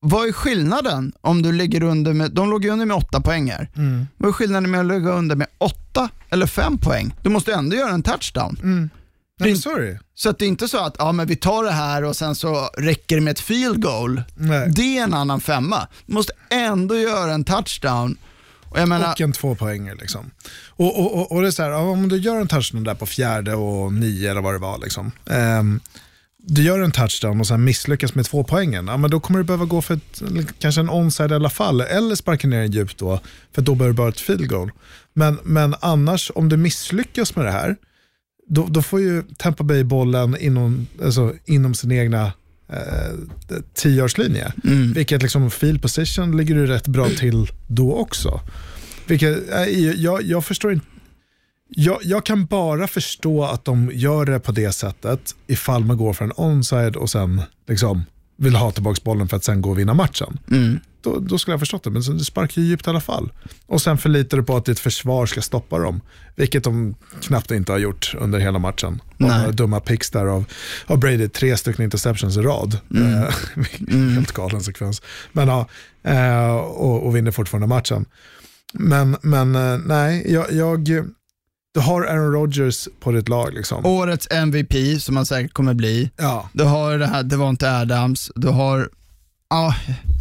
Speaker 5: vad är skillnaden om du ligger under med, de låg ju under med åtta poänger.
Speaker 6: Mm.
Speaker 5: Vad är skillnaden med att ligga under med åtta eller fem poäng? Du måste ändå göra en touchdown.
Speaker 6: Nej, men sorry.
Speaker 5: Så att det är inte så att ja, men vi tar det här och sen så räcker det med ett field goal.
Speaker 6: Nej.
Speaker 5: Det är en annan femma. Du måste ändå göra en touchdown. Och jag menar,
Speaker 6: Och en två poänger liksom. Och, och, och, och det är så här, ja, om du gör en touchdown där på fjärde och nio eller vad det var. Liksom. Ehm, du gör en touchdown och sen misslyckas med två poängen. Ja, men då kommer du behöva gå för ett, kanske en onside i alla fall. Eller sparka ner den djupt då. För då behöver du bara ett field goal. Men, men annars, om du misslyckas med det här. Då, då får ju Tampa Bay bollen inom, alltså, inom sin egna eh, tioårslinje. Vilket liksom field position ligger du rätt bra till då också. Vilket, eh, jag, jag förstår inte. Jag, jag kan bara förstå att de gör det på det sättet ifall man går för en onside och sen liksom vill ha tillbaka bollen för att sen gå och vinna matchen. Då, då skulle jag ha förstått det, men du sparkar ju djupt i alla fall. Och sen förlitar du på att ditt försvar ska stoppa dem, vilket de knappt inte har gjort under hela matchen.
Speaker 5: Nej.
Speaker 6: några dumma picks där av, av Brady, tre stycken interceptions i rad. Eh, *laughs* Helt galen sekvens. Men ja, eh, och, och vinner fortfarande matchen. Men, men eh, nej, jag, jag, du har Aaron Rodgers på ditt lag. Liksom.
Speaker 5: årets MVP som han säkert kommer bli.
Speaker 6: ja.
Speaker 5: Du har det här Devonte Adams, du har Ja,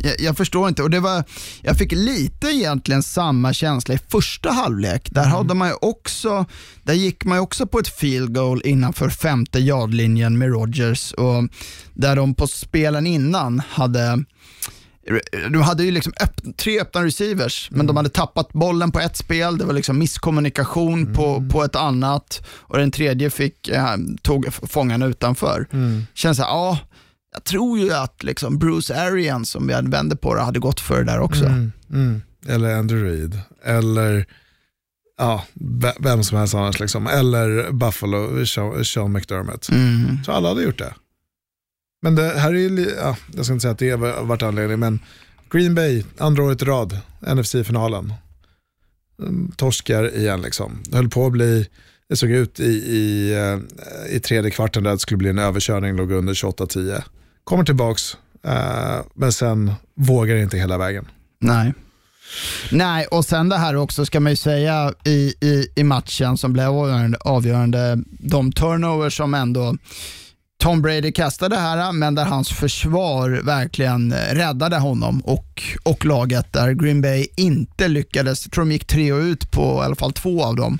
Speaker 5: jag, jag förstår inte. Och det var, jag fick lite egentligen samma känsla i första halvlek. Där, hade man också, där gick man ju också på ett field goal innanför femte yardlinjen med Rodgers. Och där de på spelen innan hade de hade ju liksom öpp, tre öppna receivers, men de hade tappat bollen på ett spel, det var liksom misskommunikation på, på ett annat och den tredje fick, eh, tog fångarna utanför. Känns så här, ja, jag tror ju att liksom Bruce Arians, som vi vände på det, hade gått för det där också.
Speaker 6: Mm, mm. Eller Andrew Reid. Eller ja, ve- vem som helst annars. Liksom. Eller Buffalo, Sean, Sean McDermott.
Speaker 5: Mm.
Speaker 6: Så alla hade gjort det. Men det här är ju, ja, jag ska inte säga att det har varit anledningen, men Green Bay, andra året i rad, NFC-finalen. Mm, Torskar igen liksom. Det höll på att bli, det såg ut i, i, eh, i tredje kvarten där det skulle bli en överkörning, låg under 28-10. Kommer tillbaks, eh, men sen vågar inte hela vägen.
Speaker 5: Nej. Nej, och sen det här också ska man ju säga i, i, i matchen som blev avgörande, avgörande, de turnovers som ändå Tom Brady kastade det här, men där hans försvar verkligen räddade honom och, och laget där Green Bay inte lyckades. Jag tror de gick tre och ut på i alla fall två av dem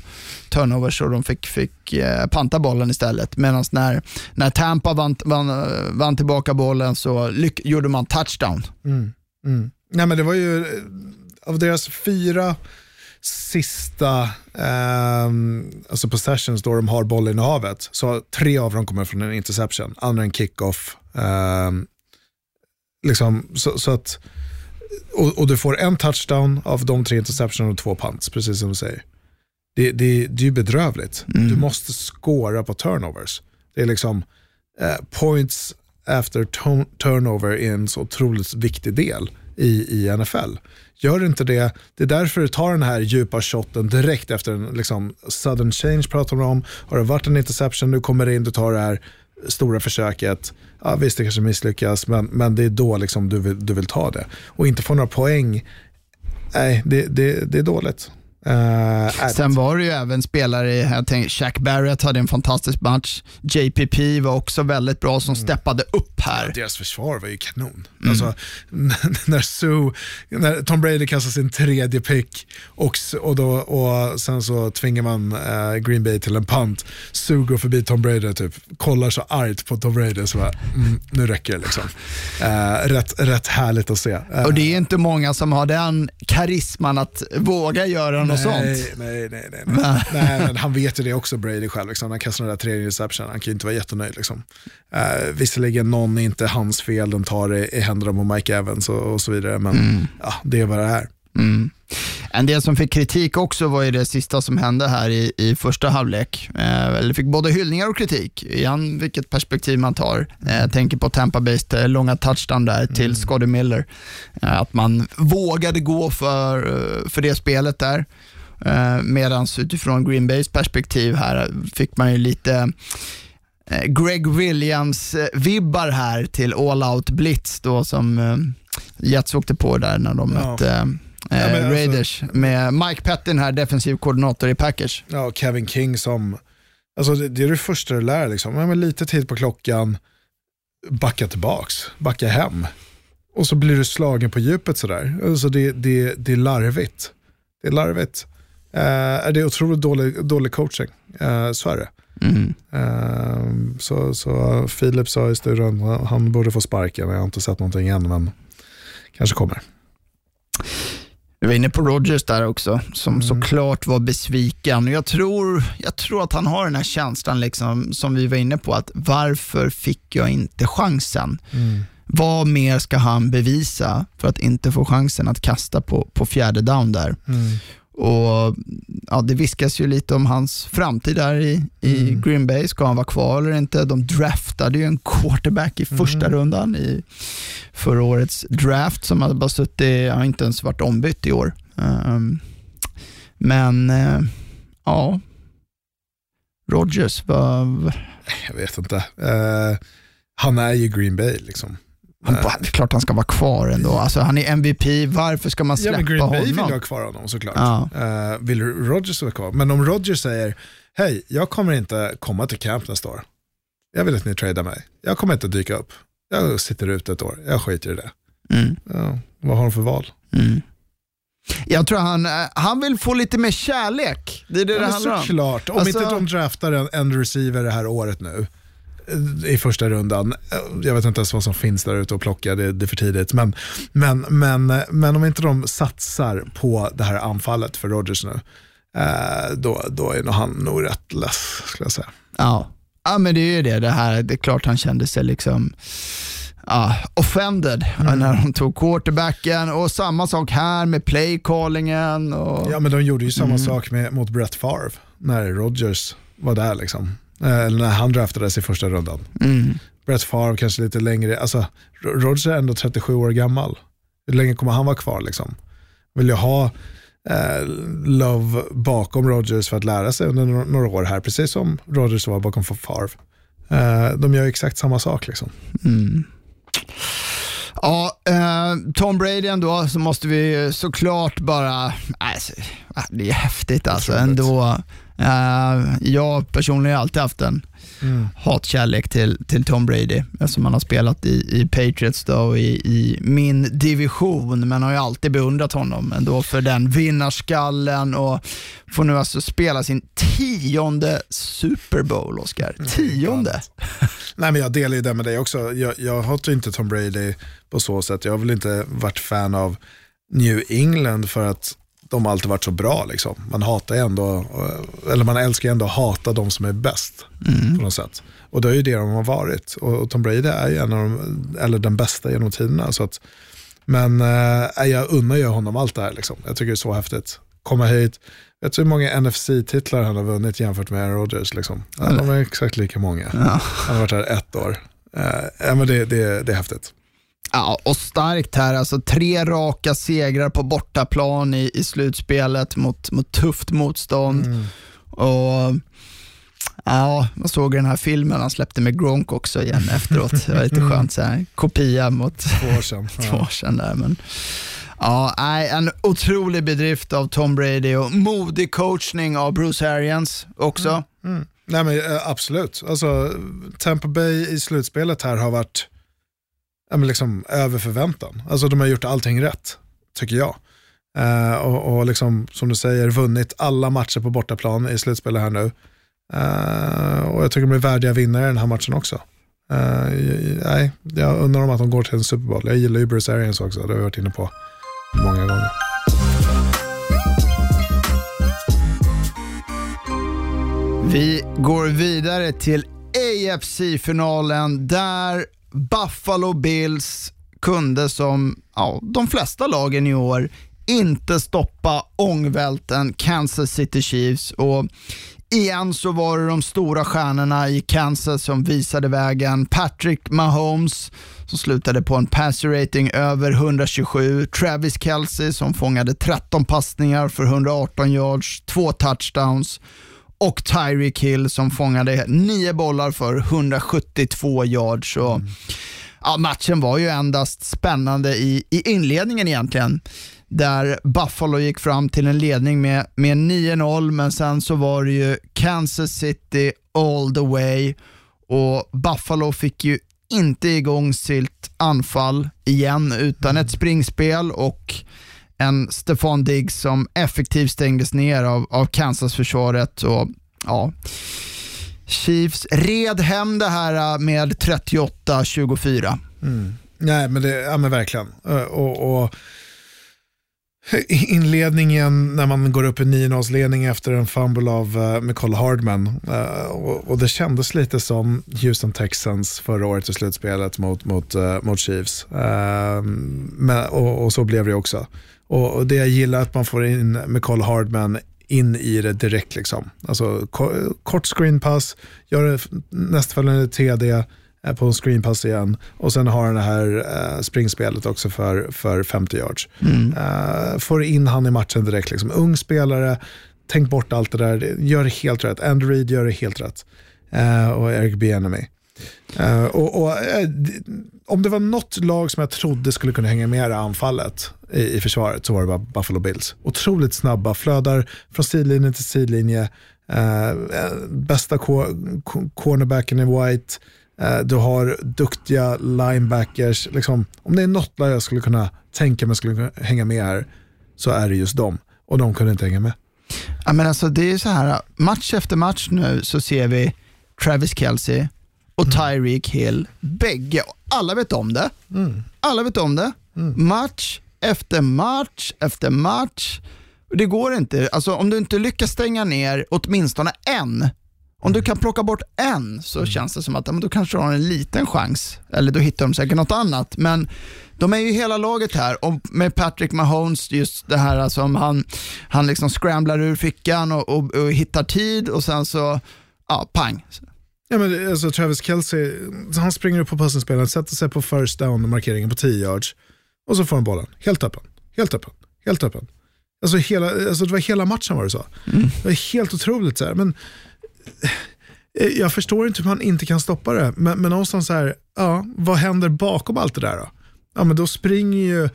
Speaker 5: turnovers och de fick, fick eh, panta bollen istället. Medan när, när Tampa vann, vann, vann tillbaka bollen så lyck, gjorde man touchdown.
Speaker 6: Mm. Mm. Nej, men det var ju eh, av deras fyra sista eh, alltså possessions då de har bollen i havet, så tre av dem kommer från en interception, andra en kickoff. Eh, liksom, så, så, att, och, och, du får en touchdown av de tre interception och två punts, precis som du säger. Det, det, det är ju bedrövligt. Mm. Du måste skåra på turnovers. Det är liksom eh, points after turnover är en så otroligt viktig del i, i NFL. Gör inte det, det är därför du tar den här djupa shotten direkt efter en liksom, sudden change pratar man om. Har det varit en interception, du kommer in, du tar det här stora försöket. Ja, visst, det kanske misslyckas, men, men det är då liksom du, vill, du vill ta det. Och inte få några poäng, nej, det, det, det är dåligt.
Speaker 5: Uh, Sen var det ju även spelare, jag tänker Shaq Barrett hade en fantastisk match. JPP var också väldigt bra som mm. steppade upp här.
Speaker 6: Ja, deras försvar var ju kanon. Mm. Alltså, *laughs* när, Sue, när Tom Brady kastar sin tredje pick och, och, då, och sen så tvingar man uh, Green Bay till en punt. Sue går förbi Tom Brady typ, kollar så argt på Tom Brady så bara, mm, nu räcker det liksom. Uh, rätt, rätt härligt att se.
Speaker 5: och det är inte många som har den karisman att våga göra något sånt.
Speaker 6: Nej, nej, nej. nej, *laughs* nej. men han vet ju det också, Brady själv. Liksom. Han kastar den där tredje reception, han kan ju inte vara jättenöjd. Liksom. Uh, visserligen någon är inte hans fel, den tar det i händerna på Mike Evans och, och så vidare, men mm. ja, det är vad det är.
Speaker 5: Mm. En del som fick kritik också var ju det sista som hände här i, i första halvlek. Eh, eller fick både hyllningar och kritik, igen vilket perspektiv man tar. Eh, tänker på Tampa Bays eh, långa touchdown där till mm. Scotty Miller. Eh, att man vågade gå för, eh, för det spelet där. Eh, Medan utifrån Green Bays perspektiv här fick man ju lite Greg Williams-vibbar här till All Out Blitz då som Jets åkte på där när de ja. mötte eh, ja, alltså, Raiders med Mike Pettin här, defensiv koordinator i Packers.
Speaker 6: Ja, och Kevin King som, alltså det, det är det första du lär liksom. Ja, men lite tid på klockan, backa tillbaks, backa hem. Och så blir du slagen på djupet sådär. Alltså det, det, det är larvigt. Det är larvigt. Uh, det är otroligt dålig, dålig coaching, uh, så är det. Mm. Uh, så, så Philip sa i studion, han borde få sparken. Jag har inte sett någonting än, men kanske kommer.
Speaker 5: Du var inne på Rogers där också, som mm. såklart var besviken. Jag tror, jag tror att han har den här känslan, liksom, som vi var inne på, att varför fick jag inte chansen? Mm. Vad mer ska han bevisa för att inte få chansen att kasta på, på fjärde down där? Mm. Och ja, Det viskas ju lite om hans framtid där i, i mm. Green Bay. Ska han vara kvar eller inte? De draftade ju en quarterback i första mm. rundan i förra årets draft som hade bara suttit, har inte ens varit ombytt i år. Um, men uh, ja, Rogers var...
Speaker 6: Jag vet inte. Uh, han är ju Green Bay liksom.
Speaker 5: Han, det är klart han ska vara kvar ändå. Alltså, han är MVP, varför ska man släppa honom? Ja, men
Speaker 6: Green Bay vill ha kvar honom såklart. Ja. Uh, vill Rodgers vara kvar? Men om Rodgers säger, hej, jag kommer inte komma till camp nästa år. Jag vill att ni tradar mig. Jag kommer inte dyka upp. Jag sitter ute ett år, jag skiter i det. Mm. Ja, vad har de för val? Mm.
Speaker 5: Jag tror han, eh, han vill få lite mer kärlek. Det är det ja, det handlar
Speaker 6: om. Såklart, om alltså... inte de draftar en, en receiver det här året nu i första rundan. Jag vet inte ens vad som finns där ute att plocka, det, det är för tidigt. Men, men, men, men om inte de satsar på det här anfallet för Rodgers nu, eh, då, då är nog han nog rätt less, skulle jag säga.
Speaker 5: Ja. ja, men det är ju det. Det, här, det är klart han kände sig liksom ja, offended mm. när de tog quarterbacken och samma sak här med playcallingen. Och...
Speaker 6: Ja, men de gjorde ju samma mm. sak med, mot Brett Favre när Rodgers var där. Liksom. Eh, när han draftades i första rundan. Mm. Brett Favre kanske lite längre, alltså Rodgers är ändå 37 år gammal. Hur länge kommer han vara kvar liksom? Vill jag ha eh, Love bakom Rodgers för att lära sig under några år här, precis som Rodgers var bakom Favre. Eh, de gör exakt samma sak liksom. Mm.
Speaker 5: Ja, eh, Tom Brady ändå, så måste vi såklart bara, alltså, det är häftigt alltså ändå. Uh, jag personligen har alltid haft en
Speaker 6: Mm.
Speaker 5: hatkärlek till, till Tom Brady eftersom han har spelat i, i Patriots då, och i, i min division, men har ju alltid beundrat honom ändå för den vinnarskallen och får nu alltså spela sin tionde Super Bowl, Oscar. Tionde! *laughs*
Speaker 6: Nej, men jag delar ju det med dig också. Jag, jag hatar inte Tom Brady på så sätt. Jag har väl inte varit fan av New England för att de har alltid varit så bra. Liksom. Man hatar ändå, eller man älskar ändå att hata de som är bäst på något sätt. Och det är ju det de har varit. Och, Tom Brady är ju en av de, eller den bästa genom tiderna. Så att, men eh, jag unnar ju honom allt det här. Liksom. Jag tycker det är så häftigt. Komma hit. Vet du hur många NFC-titlar han har vunnit jämfört med Aaron Rodgers? Liksom? Ja, de är exakt lika många.
Speaker 5: Ja.
Speaker 6: Han har varit här ett år. Eh, men det, det, det är häftigt.
Speaker 5: Ja, och starkt här. Alltså tre raka segrar på bortaplan i, i slutspelet mot, mot tufft motstånd. Och Ja, man såg den här filmen han släppte med Gronk också igen *laughs* efteråt. Det var lite skönt, så här, kopia mot
Speaker 6: Två år sedan. *laughs*
Speaker 5: två år sedan där. Men, ja, en otrolig bedrift av Tom Brady och modig coachning av Bruce Arians också.
Speaker 6: Nej, men, eh, absolut. Alltså, Tampa Bay i slutspelet här har varit ja, men liksom, över förväntan. Alltså, de har gjort allting rätt, tycker jag. Eh, och, och liksom, som du säger, vunnit alla matcher på bortaplan i slutspelet här nu. Eh, och jag tycker de är värdiga vinnare i den här matchen också. Eh, nej, jag undrar om att de går till en Super Bowl. Jag gillar ju Bruce Arians också, det har vi varit inne på många gånger.
Speaker 5: Vi går vidare till AFC-finalen där Buffalo Bills kunde som ja, de flesta lagen i år inte stoppa ångvälten Kansas City Chiefs. Och igen så var det de stora stjärnorna i Kansas som visade vägen. Patrick Mahomes som slutade på en passer rating över 127. Travis Kelce som fångade 13 passningar för 118 yards, två touchdowns och Tyreek Hill som fångade nio bollar för 172 yards. Och, ja, matchen var ju endast spännande i, i inledningen egentligen där Buffalo gick fram till en ledning med, med 9-0 men sen så var det ju Kansas City all the way och Buffalo fick ju inte igång sitt anfall igen utan ett springspel och en Stefan Diggs som effektivt stängdes ner av, av Kansas-försvaret. Och, ja. Chiefs red hem det här äh, med 38-24. Mm.
Speaker 6: Nej, men, det, ja, men verkligen. Och, och inledningen när man går upp i 9-0-ledning efter en fumble av äh, uh, Nicole Hardman. Uh, och, och det kändes lite som Houston Texans förra året i slutspelet mot, mot, uh, mot Chiefs. Ehm, men, och, och så blev det också. Och, och det jag gillar att man får in Nicole Hardman in i det direkt. Liksom. Alltså, ko- kort screenpass, gör nästföljande TD på en screenpass igen och sen har han det här eh, springspelet också för, för 50 yards. Eh, får in han i matchen direkt. Liksom. Ung spelare, tänk bort allt det där, gör det helt rätt. Andrew Reid gör det helt rätt. Eh, och Eric Bieniemy. Uh, och, och, eh, om det var något lag som jag trodde skulle kunna hänga med i det här anfallet i, i försvaret så var det bara Buffalo Bills. Otroligt snabba, flödar från sidlinje till sidlinje. Uh, bästa cornerbacken i White. Du har duktiga linebackers. Liksom, om det är något lag jag skulle kunna tänka mig skulle kunna hänga med här så är det just dem. Och de kunde inte hänga med.
Speaker 5: Ja, men alltså, det är så här, match efter match nu så ser vi Travis Kelce och Tyreek Hill, bägge. Alla vet om det. Alla vet om det. Match efter match efter match. Det går inte. Alltså, om du inte lyckas stänga ner åtminstone en, om du kan plocka bort en så känns det som att men då kanske du har en liten chans. Eller då hittar de säkert något annat. Men de är ju hela laget här och med Patrick Mahomes, just det här alltså, om han, han liksom scramblar ur fickan och, och, och hittar tid och sen så, ja, pang.
Speaker 6: Ja, men alltså, Travis Kelce, han springer upp på passningsspelaren, sätter sig på first down-markeringen på 10 yards och så får han bollen. Helt öppen, helt öppen, helt öppen. Alltså, hela, alltså det var hela matchen var det så. Det var helt otroligt. Så här. Men, eh, jag förstår inte hur man inte kan stoppa det, men, men någonstans så här, ja, vad händer bakom allt det där då? Ja, men då springer ju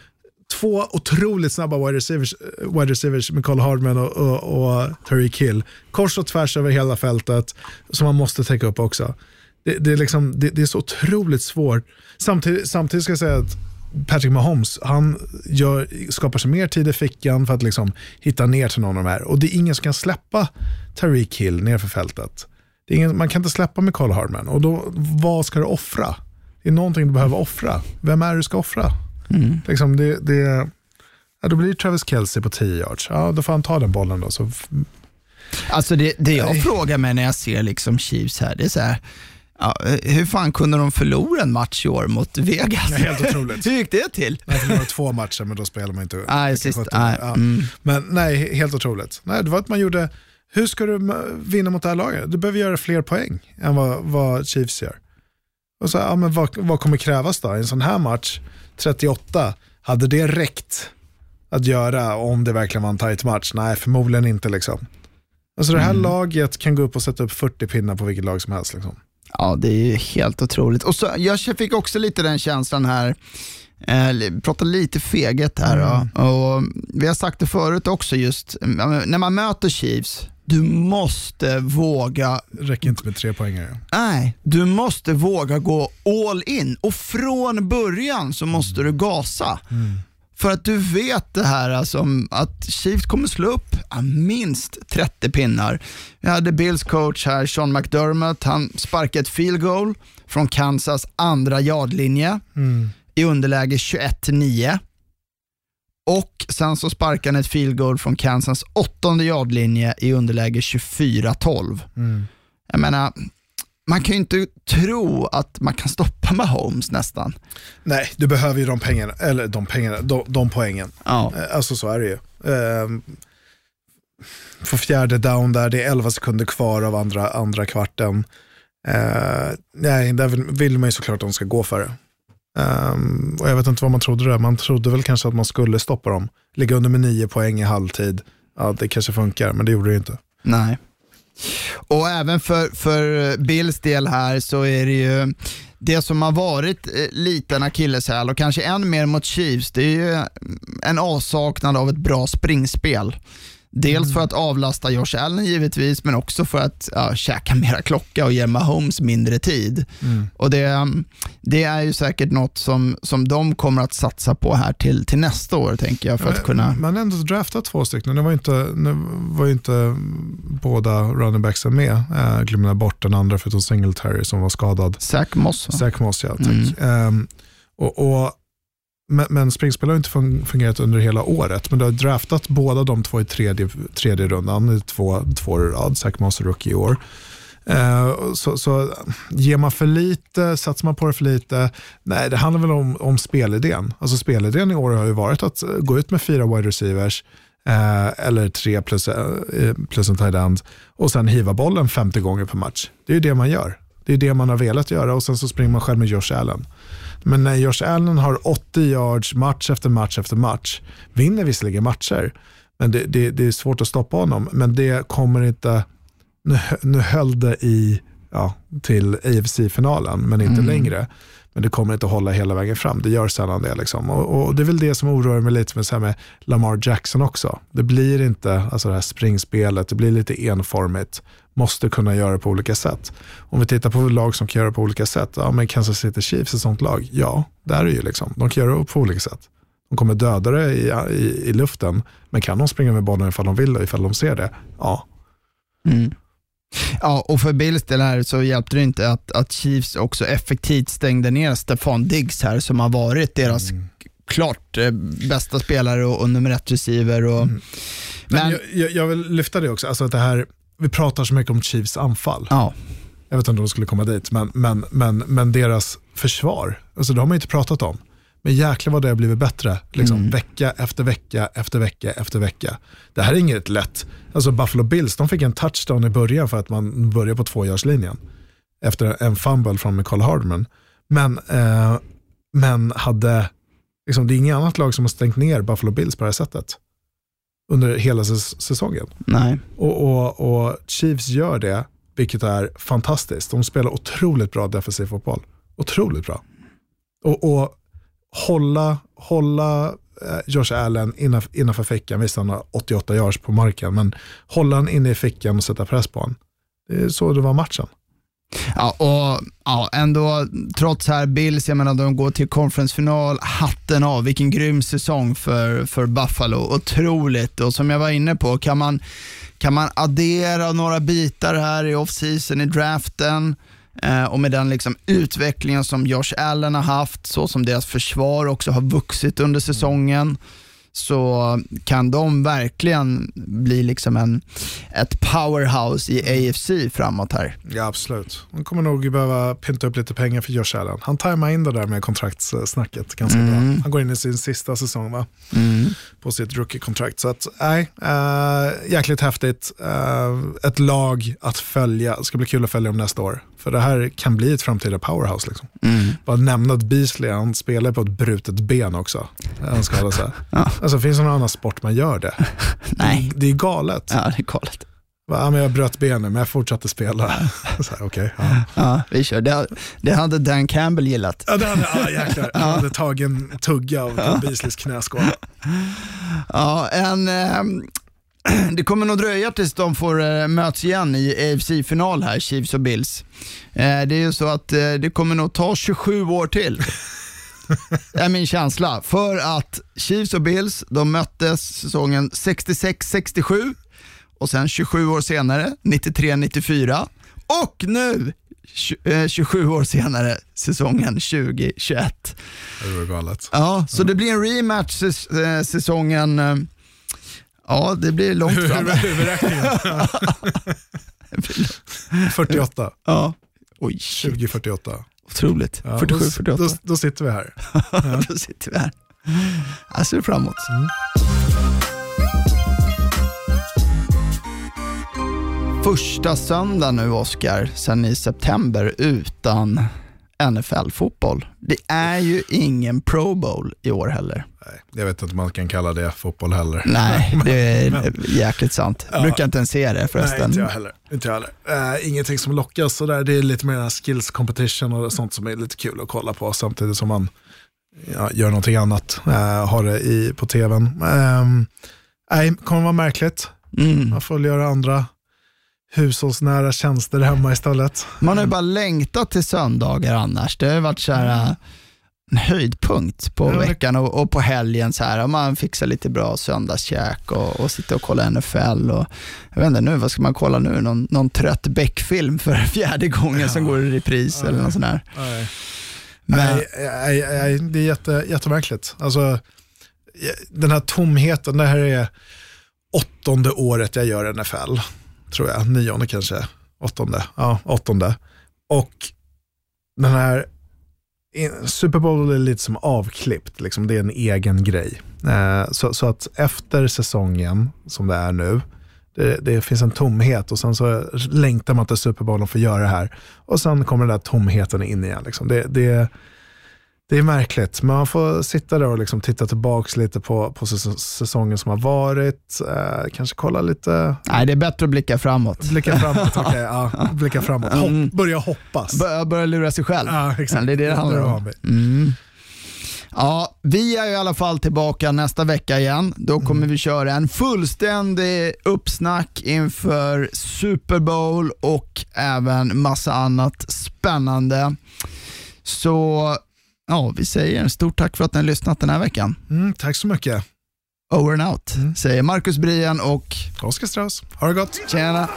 Speaker 6: två otroligt snabba wide receivers, eh, wide receivers med Carl Hardman och, och, och Terry Kill. Kors och tvärs över hela fältet som man måste täcka upp också. Det, det, är, liksom, det, det är så otroligt svårt. Samtidigt, samtidigt ska jag säga att Patrick Mahomes, han gör, skapar sig mer tid i fickan för att liksom hitta ner till någon av de här. Och det är ingen som kan släppa Tariq Hill nerför fältet. Det är ingen, man kan inte släppa med Carl Hardman. Och då, vad ska du offra? Det är någonting du behöver offra. Vem är det du ska offra?
Speaker 5: Mm.
Speaker 6: Liksom det, det, ja, då blir det Travis Kelce på 10 yards. Ja, då får han ta den bollen då. Så,
Speaker 5: Alltså det, det jag frågar mig när jag ser liksom Chiefs här, det är så här, ja, hur fan kunde de förlora en match i år mot Vegas?
Speaker 6: Ja, helt otroligt. *laughs*
Speaker 5: hur gick det till?
Speaker 6: jag förlorade två matcher, men då spelar man inte.
Speaker 5: Nej, sist,
Speaker 6: 17.
Speaker 5: nej,
Speaker 6: Ja.
Speaker 5: mm.
Speaker 6: Men nej, helt otroligt. Nej, det var att man gjorde, hur ska du vinna mot det här laget? Du behöver göra fler poäng än vad, vad Chiefs gör. Och så, ja, men vad, vad kommer krävas då? I en sån här match, 38, hade det räckt att göra om det verkligen var en tight match? Nej, förmodligen inte. Liksom. Alltså det här laget kan gå upp och sätta upp 40 pinnar på vilket lag som helst. Liksom.
Speaker 5: Ja, det är ju helt otroligt. Och så, jag fick också lite den känslan här, eh, prata lite feghet här. då. Och vi har sagt det förut också, just när man möter Chiefs, du måste våga
Speaker 6: räcker inte med tre poängare.
Speaker 5: Nej, du måste våga gå all in och från början så måste du gasa. För att du vet det här alltså, att Chiefs kommer slå upp minst 30 pinnar. Vi hade Bills coach här, Sean McDermott, han sparkade ett field goal från Kansas andra yardlinje i underläge 21-9. Och sen så sparkade han ett field goal från Kansas åttonde yardlinje i underläge 24-12. Jag menar, man kan ju inte tro att man kan stoppa Mahomes nästan.
Speaker 6: Nej, du behöver ju de pengarna, eller de pengarna, de, de poängen.
Speaker 5: Ja.
Speaker 6: Eh, Alltså så är det ju. Ehm, För fjärde down där, det är 11 sekunder kvar av andra, andra kvarten. Eh, nej, där vill, vill man ju såklart att de ska gå för det. Um, och jag vet inte vad man trodde där, man trodde väl kanske att man skulle stoppa dem. Ligga under med nio poäng i halvtid, ja det kanske funkar, men det gjorde det ju inte.
Speaker 5: Nej. Och även för, för Bills del här så är det ju det som har varit eh, lite en akilleshäl och kanske än mer mot Chiefs, det är ju en avsaknad av ett bra springspel. Dels för att avlasta Josh Allen givetvis, men också för att ja, käka mera klocka och ge Mahomes mindre tid. Och det, det är ju säkert något som, som de kommer att satsa på här till, till nästa år, tänker jag, för att kunna...
Speaker 6: Man har ändå draftat två stycken, nu var ju inte, nu var ju inte båda running backsen med. Uh, glömde bort den andra förutom Singletary som var skadad.
Speaker 5: Zach Moss. va?
Speaker 6: Zach Moss, ja. Tack. Ehm, och, och, men, men springspel har inte fungerat under hela året, men du har draftat båda de två i tredje, tredje rundan, i två, två år i rad, Zach Moss rookie i år. Eh, så, så ger man för lite, satsar man på det för lite, nej det handlar väl om, om spelidén. Alltså spelidén i år har ju varit att gå ut med fyra wide receivers, eh, eller tre plus, eh, plus en tight end, och sen hiva bollen 50 gånger per match. Det är ju det man gör. Det är det man har velat göra och sen så springer man själv med Josh Allen. Men när Josh Allen har 80 yards match efter match efter match, vinner visserligen matcher, men det, det, det är svårt att stoppa honom. Men det kommer inte, nu, nu höll det i, ja, till AFC-finalen, men inte längre. Men det kommer inte att hålla hela vägen fram. Det gör sällan det. Liksom. Och, och Det är väl det som oroar mig lite med, så här med Lamar Jackson också. Det blir inte alltså det här springspelet, det blir lite enformigt. Måste kunna göra det på olika sätt. Om vi tittar på lag som kan göra det på olika sätt, ja men Kansas City Chiefs är ett sånt lag. Ja, det är det ju liksom. De kan göra det på olika sätt. De kommer döda det i, i, i luften, men kan de springa med bollen ifall de vill och ifall de ser det? Ja.
Speaker 5: Mm. Ja, och för Bills del här så hjälpte det inte att, att Chiefs också effektivt stängde ner Stefan Diggs här som har varit deras klart eh, bästa spelare och, och nummer ett receiver. Och,
Speaker 6: Men,
Speaker 5: Men,
Speaker 6: jag, jag, vill lyfta det också, alltså att det här, vi pratar så mycket om Chiefs anfall.
Speaker 5: ja,
Speaker 6: Jag vet inte om de skulle komma dit, men, men, men, men deras försvar, alltså det har man inte pratat om. Men jäklar vad det har blivit bättre, liksom, vecka efter vecka efter vecka efter vecka. Det här är inget lätt. Alltså Buffalo Bills, de fick en touchdown i början för att man börjar på tvågörslinjen. Efter en fumble från Michael Hardman. Men, eh, men hade, liksom, det är inget annat lag som har stängt ner Buffalo Bills på det här sättet. Under hela säs- säsongen.
Speaker 5: nej.
Speaker 6: Och, och, och Chiefs gör det, vilket är fantastiskt. De spelar otroligt bra defensiv fotboll. Otroligt bra. Och, och hålla, hålla eh, Josh Allen innanför, innanför fickan, visst han har 88 yards på marken, men hålla han inne i fickan och sätta press på honom. Det är så det var matchen.
Speaker 5: Ja, och ja, ändå, trots här Bills, jag menar de går till konferensfinal, hatten av, vilken grym säsong för, för Buffalo. Otroligt, och som jag var inne på, kan man, kan man addera några bitar här i offseason i draften, eh, och med den liksom utvecklingen som Josh Allen har haft, så som deras försvar också har vuxit under säsongen, så kan de verkligen bli liksom en, ett powerhouse i AFC framåt här.
Speaker 6: Ja, absolut. Han kommer nog behöva pynta upp lite pengar för Josh Allen. Han tajmar in det där med kontraktssnacket ganska bra. Han går in i sin sista säsong va? på sitt rookie-kontrakt. Så att, nej, äh, jäkligt häftigt. Äh, ett lag att följa. Det ska bli kul att följa om nästa år. För det här kan bli ett framtida powerhouse. Liksom. Bara nämna att Beasley, han spelar på ett brutet ben också. Han skadade sig. *laughs* Alltså, finns det någon annan sport man gör det? *laughs*
Speaker 5: Nej.
Speaker 6: Det är galet.
Speaker 5: Ja, det är galet.
Speaker 6: Ja, men jag bröt benet, men jag fortsatte spela. *laughs* Så här, okay, ja.
Speaker 5: Ja, vi kör. Det, det hade Dan Campbell gillat.
Speaker 6: Ja, det hade, ja, jäklar. Jag hade tagit en tugga av Beasleys knäskål.
Speaker 5: Ja, en, ehm, *clears throat* det kommer nog dröja tills de får eh, möts igen i AFC-final här, Chiefs och Bills. Eh, det är ju så att eh, det kommer nog ta 27 år till. Det *laughs* är min känsla. För att Chiefs och Bills, de möttes säsongen 66-67 och sen 27 år senare, 93-94 och nu tj- eh, 27 år senare, säsongen 2021.
Speaker 6: Det var galet.
Speaker 5: Ja, så det blir en rematch eh, säsongen, eh, ja det blir långt fram.
Speaker 6: Huvudräkningen. *laughs* 48.
Speaker 5: Ja. Oj, shit,
Speaker 6: 2048.
Speaker 5: otroligt.
Speaker 6: Ja,
Speaker 5: 47,
Speaker 6: då,
Speaker 5: 48.
Speaker 6: Då, då sitter vi här. *laughs*
Speaker 5: Då sitter vi här. Jag ser framåt. Första söndag nu, Oscar, sen i september utan NFL-fotboll. Det är ju ingen Pro Bowl i år heller.
Speaker 6: Nej, jag vet inte om man kan kalla det fotboll heller.
Speaker 5: Nej, *laughs* det är jäkligt sant. Jag brukar inte ens se det
Speaker 6: Nej,
Speaker 5: förresten.
Speaker 6: inte jag heller. Inte jag heller. Uh, ingenting som lockas sådär. Det är lite mer skills competition och sånt som är lite kul att kolla på samtidigt som man ja, gör någonting annat. Uh, har det i, på tvn. Um, nej, kommer vara märkligt.
Speaker 5: Mm.
Speaker 6: Man får väl göra andra hushållsnära tjänster hemma istället.
Speaker 5: Man har ju bara längtat till söndagar annars. Det har ju varit så här, äh, en höjdpunkt på
Speaker 6: Ja,
Speaker 5: veckan och, och på helgen. Så här, man fixar lite bra söndagskäk och, och sitter och kollar NFL. Och, jag vet inte nu, vad ska man kolla nu? Någon, någon trött Beck-film för *laughs* fjärde gången som går i repris eller något sånt där. Men,
Speaker 6: Nej, nej, nej, det är jätte, jättemärkligt. Alltså, den här tomheten, det här är åttonde året jag gör NFL, tror jag. Nionde kanske, åttonde. Ja, åttonde. Och den här Super Bowl är lite som avklippt, liksom. det är en egen grej. Eh, så, så att efter säsongen, som det är nu, det, det finns en tomhet och sen så längtar man till Super Bowl och får göra det här. Och sen kommer den där tomheten in igen. Liksom. Det, det, det är märkligt, men man får sitta där och liksom titta tillbaka lite på, på säs- säsongen som har varit. Eh, kanske kolla lite,
Speaker 5: nej, det är bättre att blicka framåt.
Speaker 6: blicka framåt. *laughs* Okej, ja, blicka framåt. Hopp, börja hoppas.
Speaker 5: Börja, börja lura sig själv.
Speaker 6: Ja, exakt.
Speaker 5: Det är det det handlar om. Mm. Ja, vi är i alla fall tillbaka nästa vecka igen. Då kommer vi köra en fullständig uppsnack inför Super Bowl och även massa annat spännande. Så ja, vi säger en stort tack för att ni har lyssnat den här veckan.
Speaker 6: Mm, tack så mycket.
Speaker 5: Over and out, säger Marcus Brien och
Speaker 6: Oskar Strauss, ha det gott.
Speaker 5: tjena.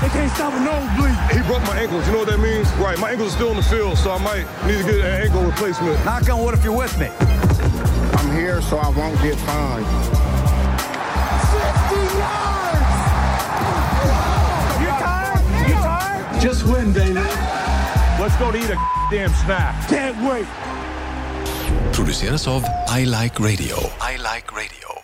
Speaker 1: They can't stop a nosebleed.
Speaker 2: He broke my ankles. You know what that means? Right. My ankles are still in the field, so I might need to get an ankle replacement.
Speaker 1: Knock on wood if you're with me.
Speaker 3: I'm here so I won't get fined.
Speaker 1: 60 yards! You tired? You tired? Just win, David.
Speaker 4: Let's go to eat a damn snack.
Speaker 1: Can't wait.
Speaker 7: produceras av I Like Radio. I like radio.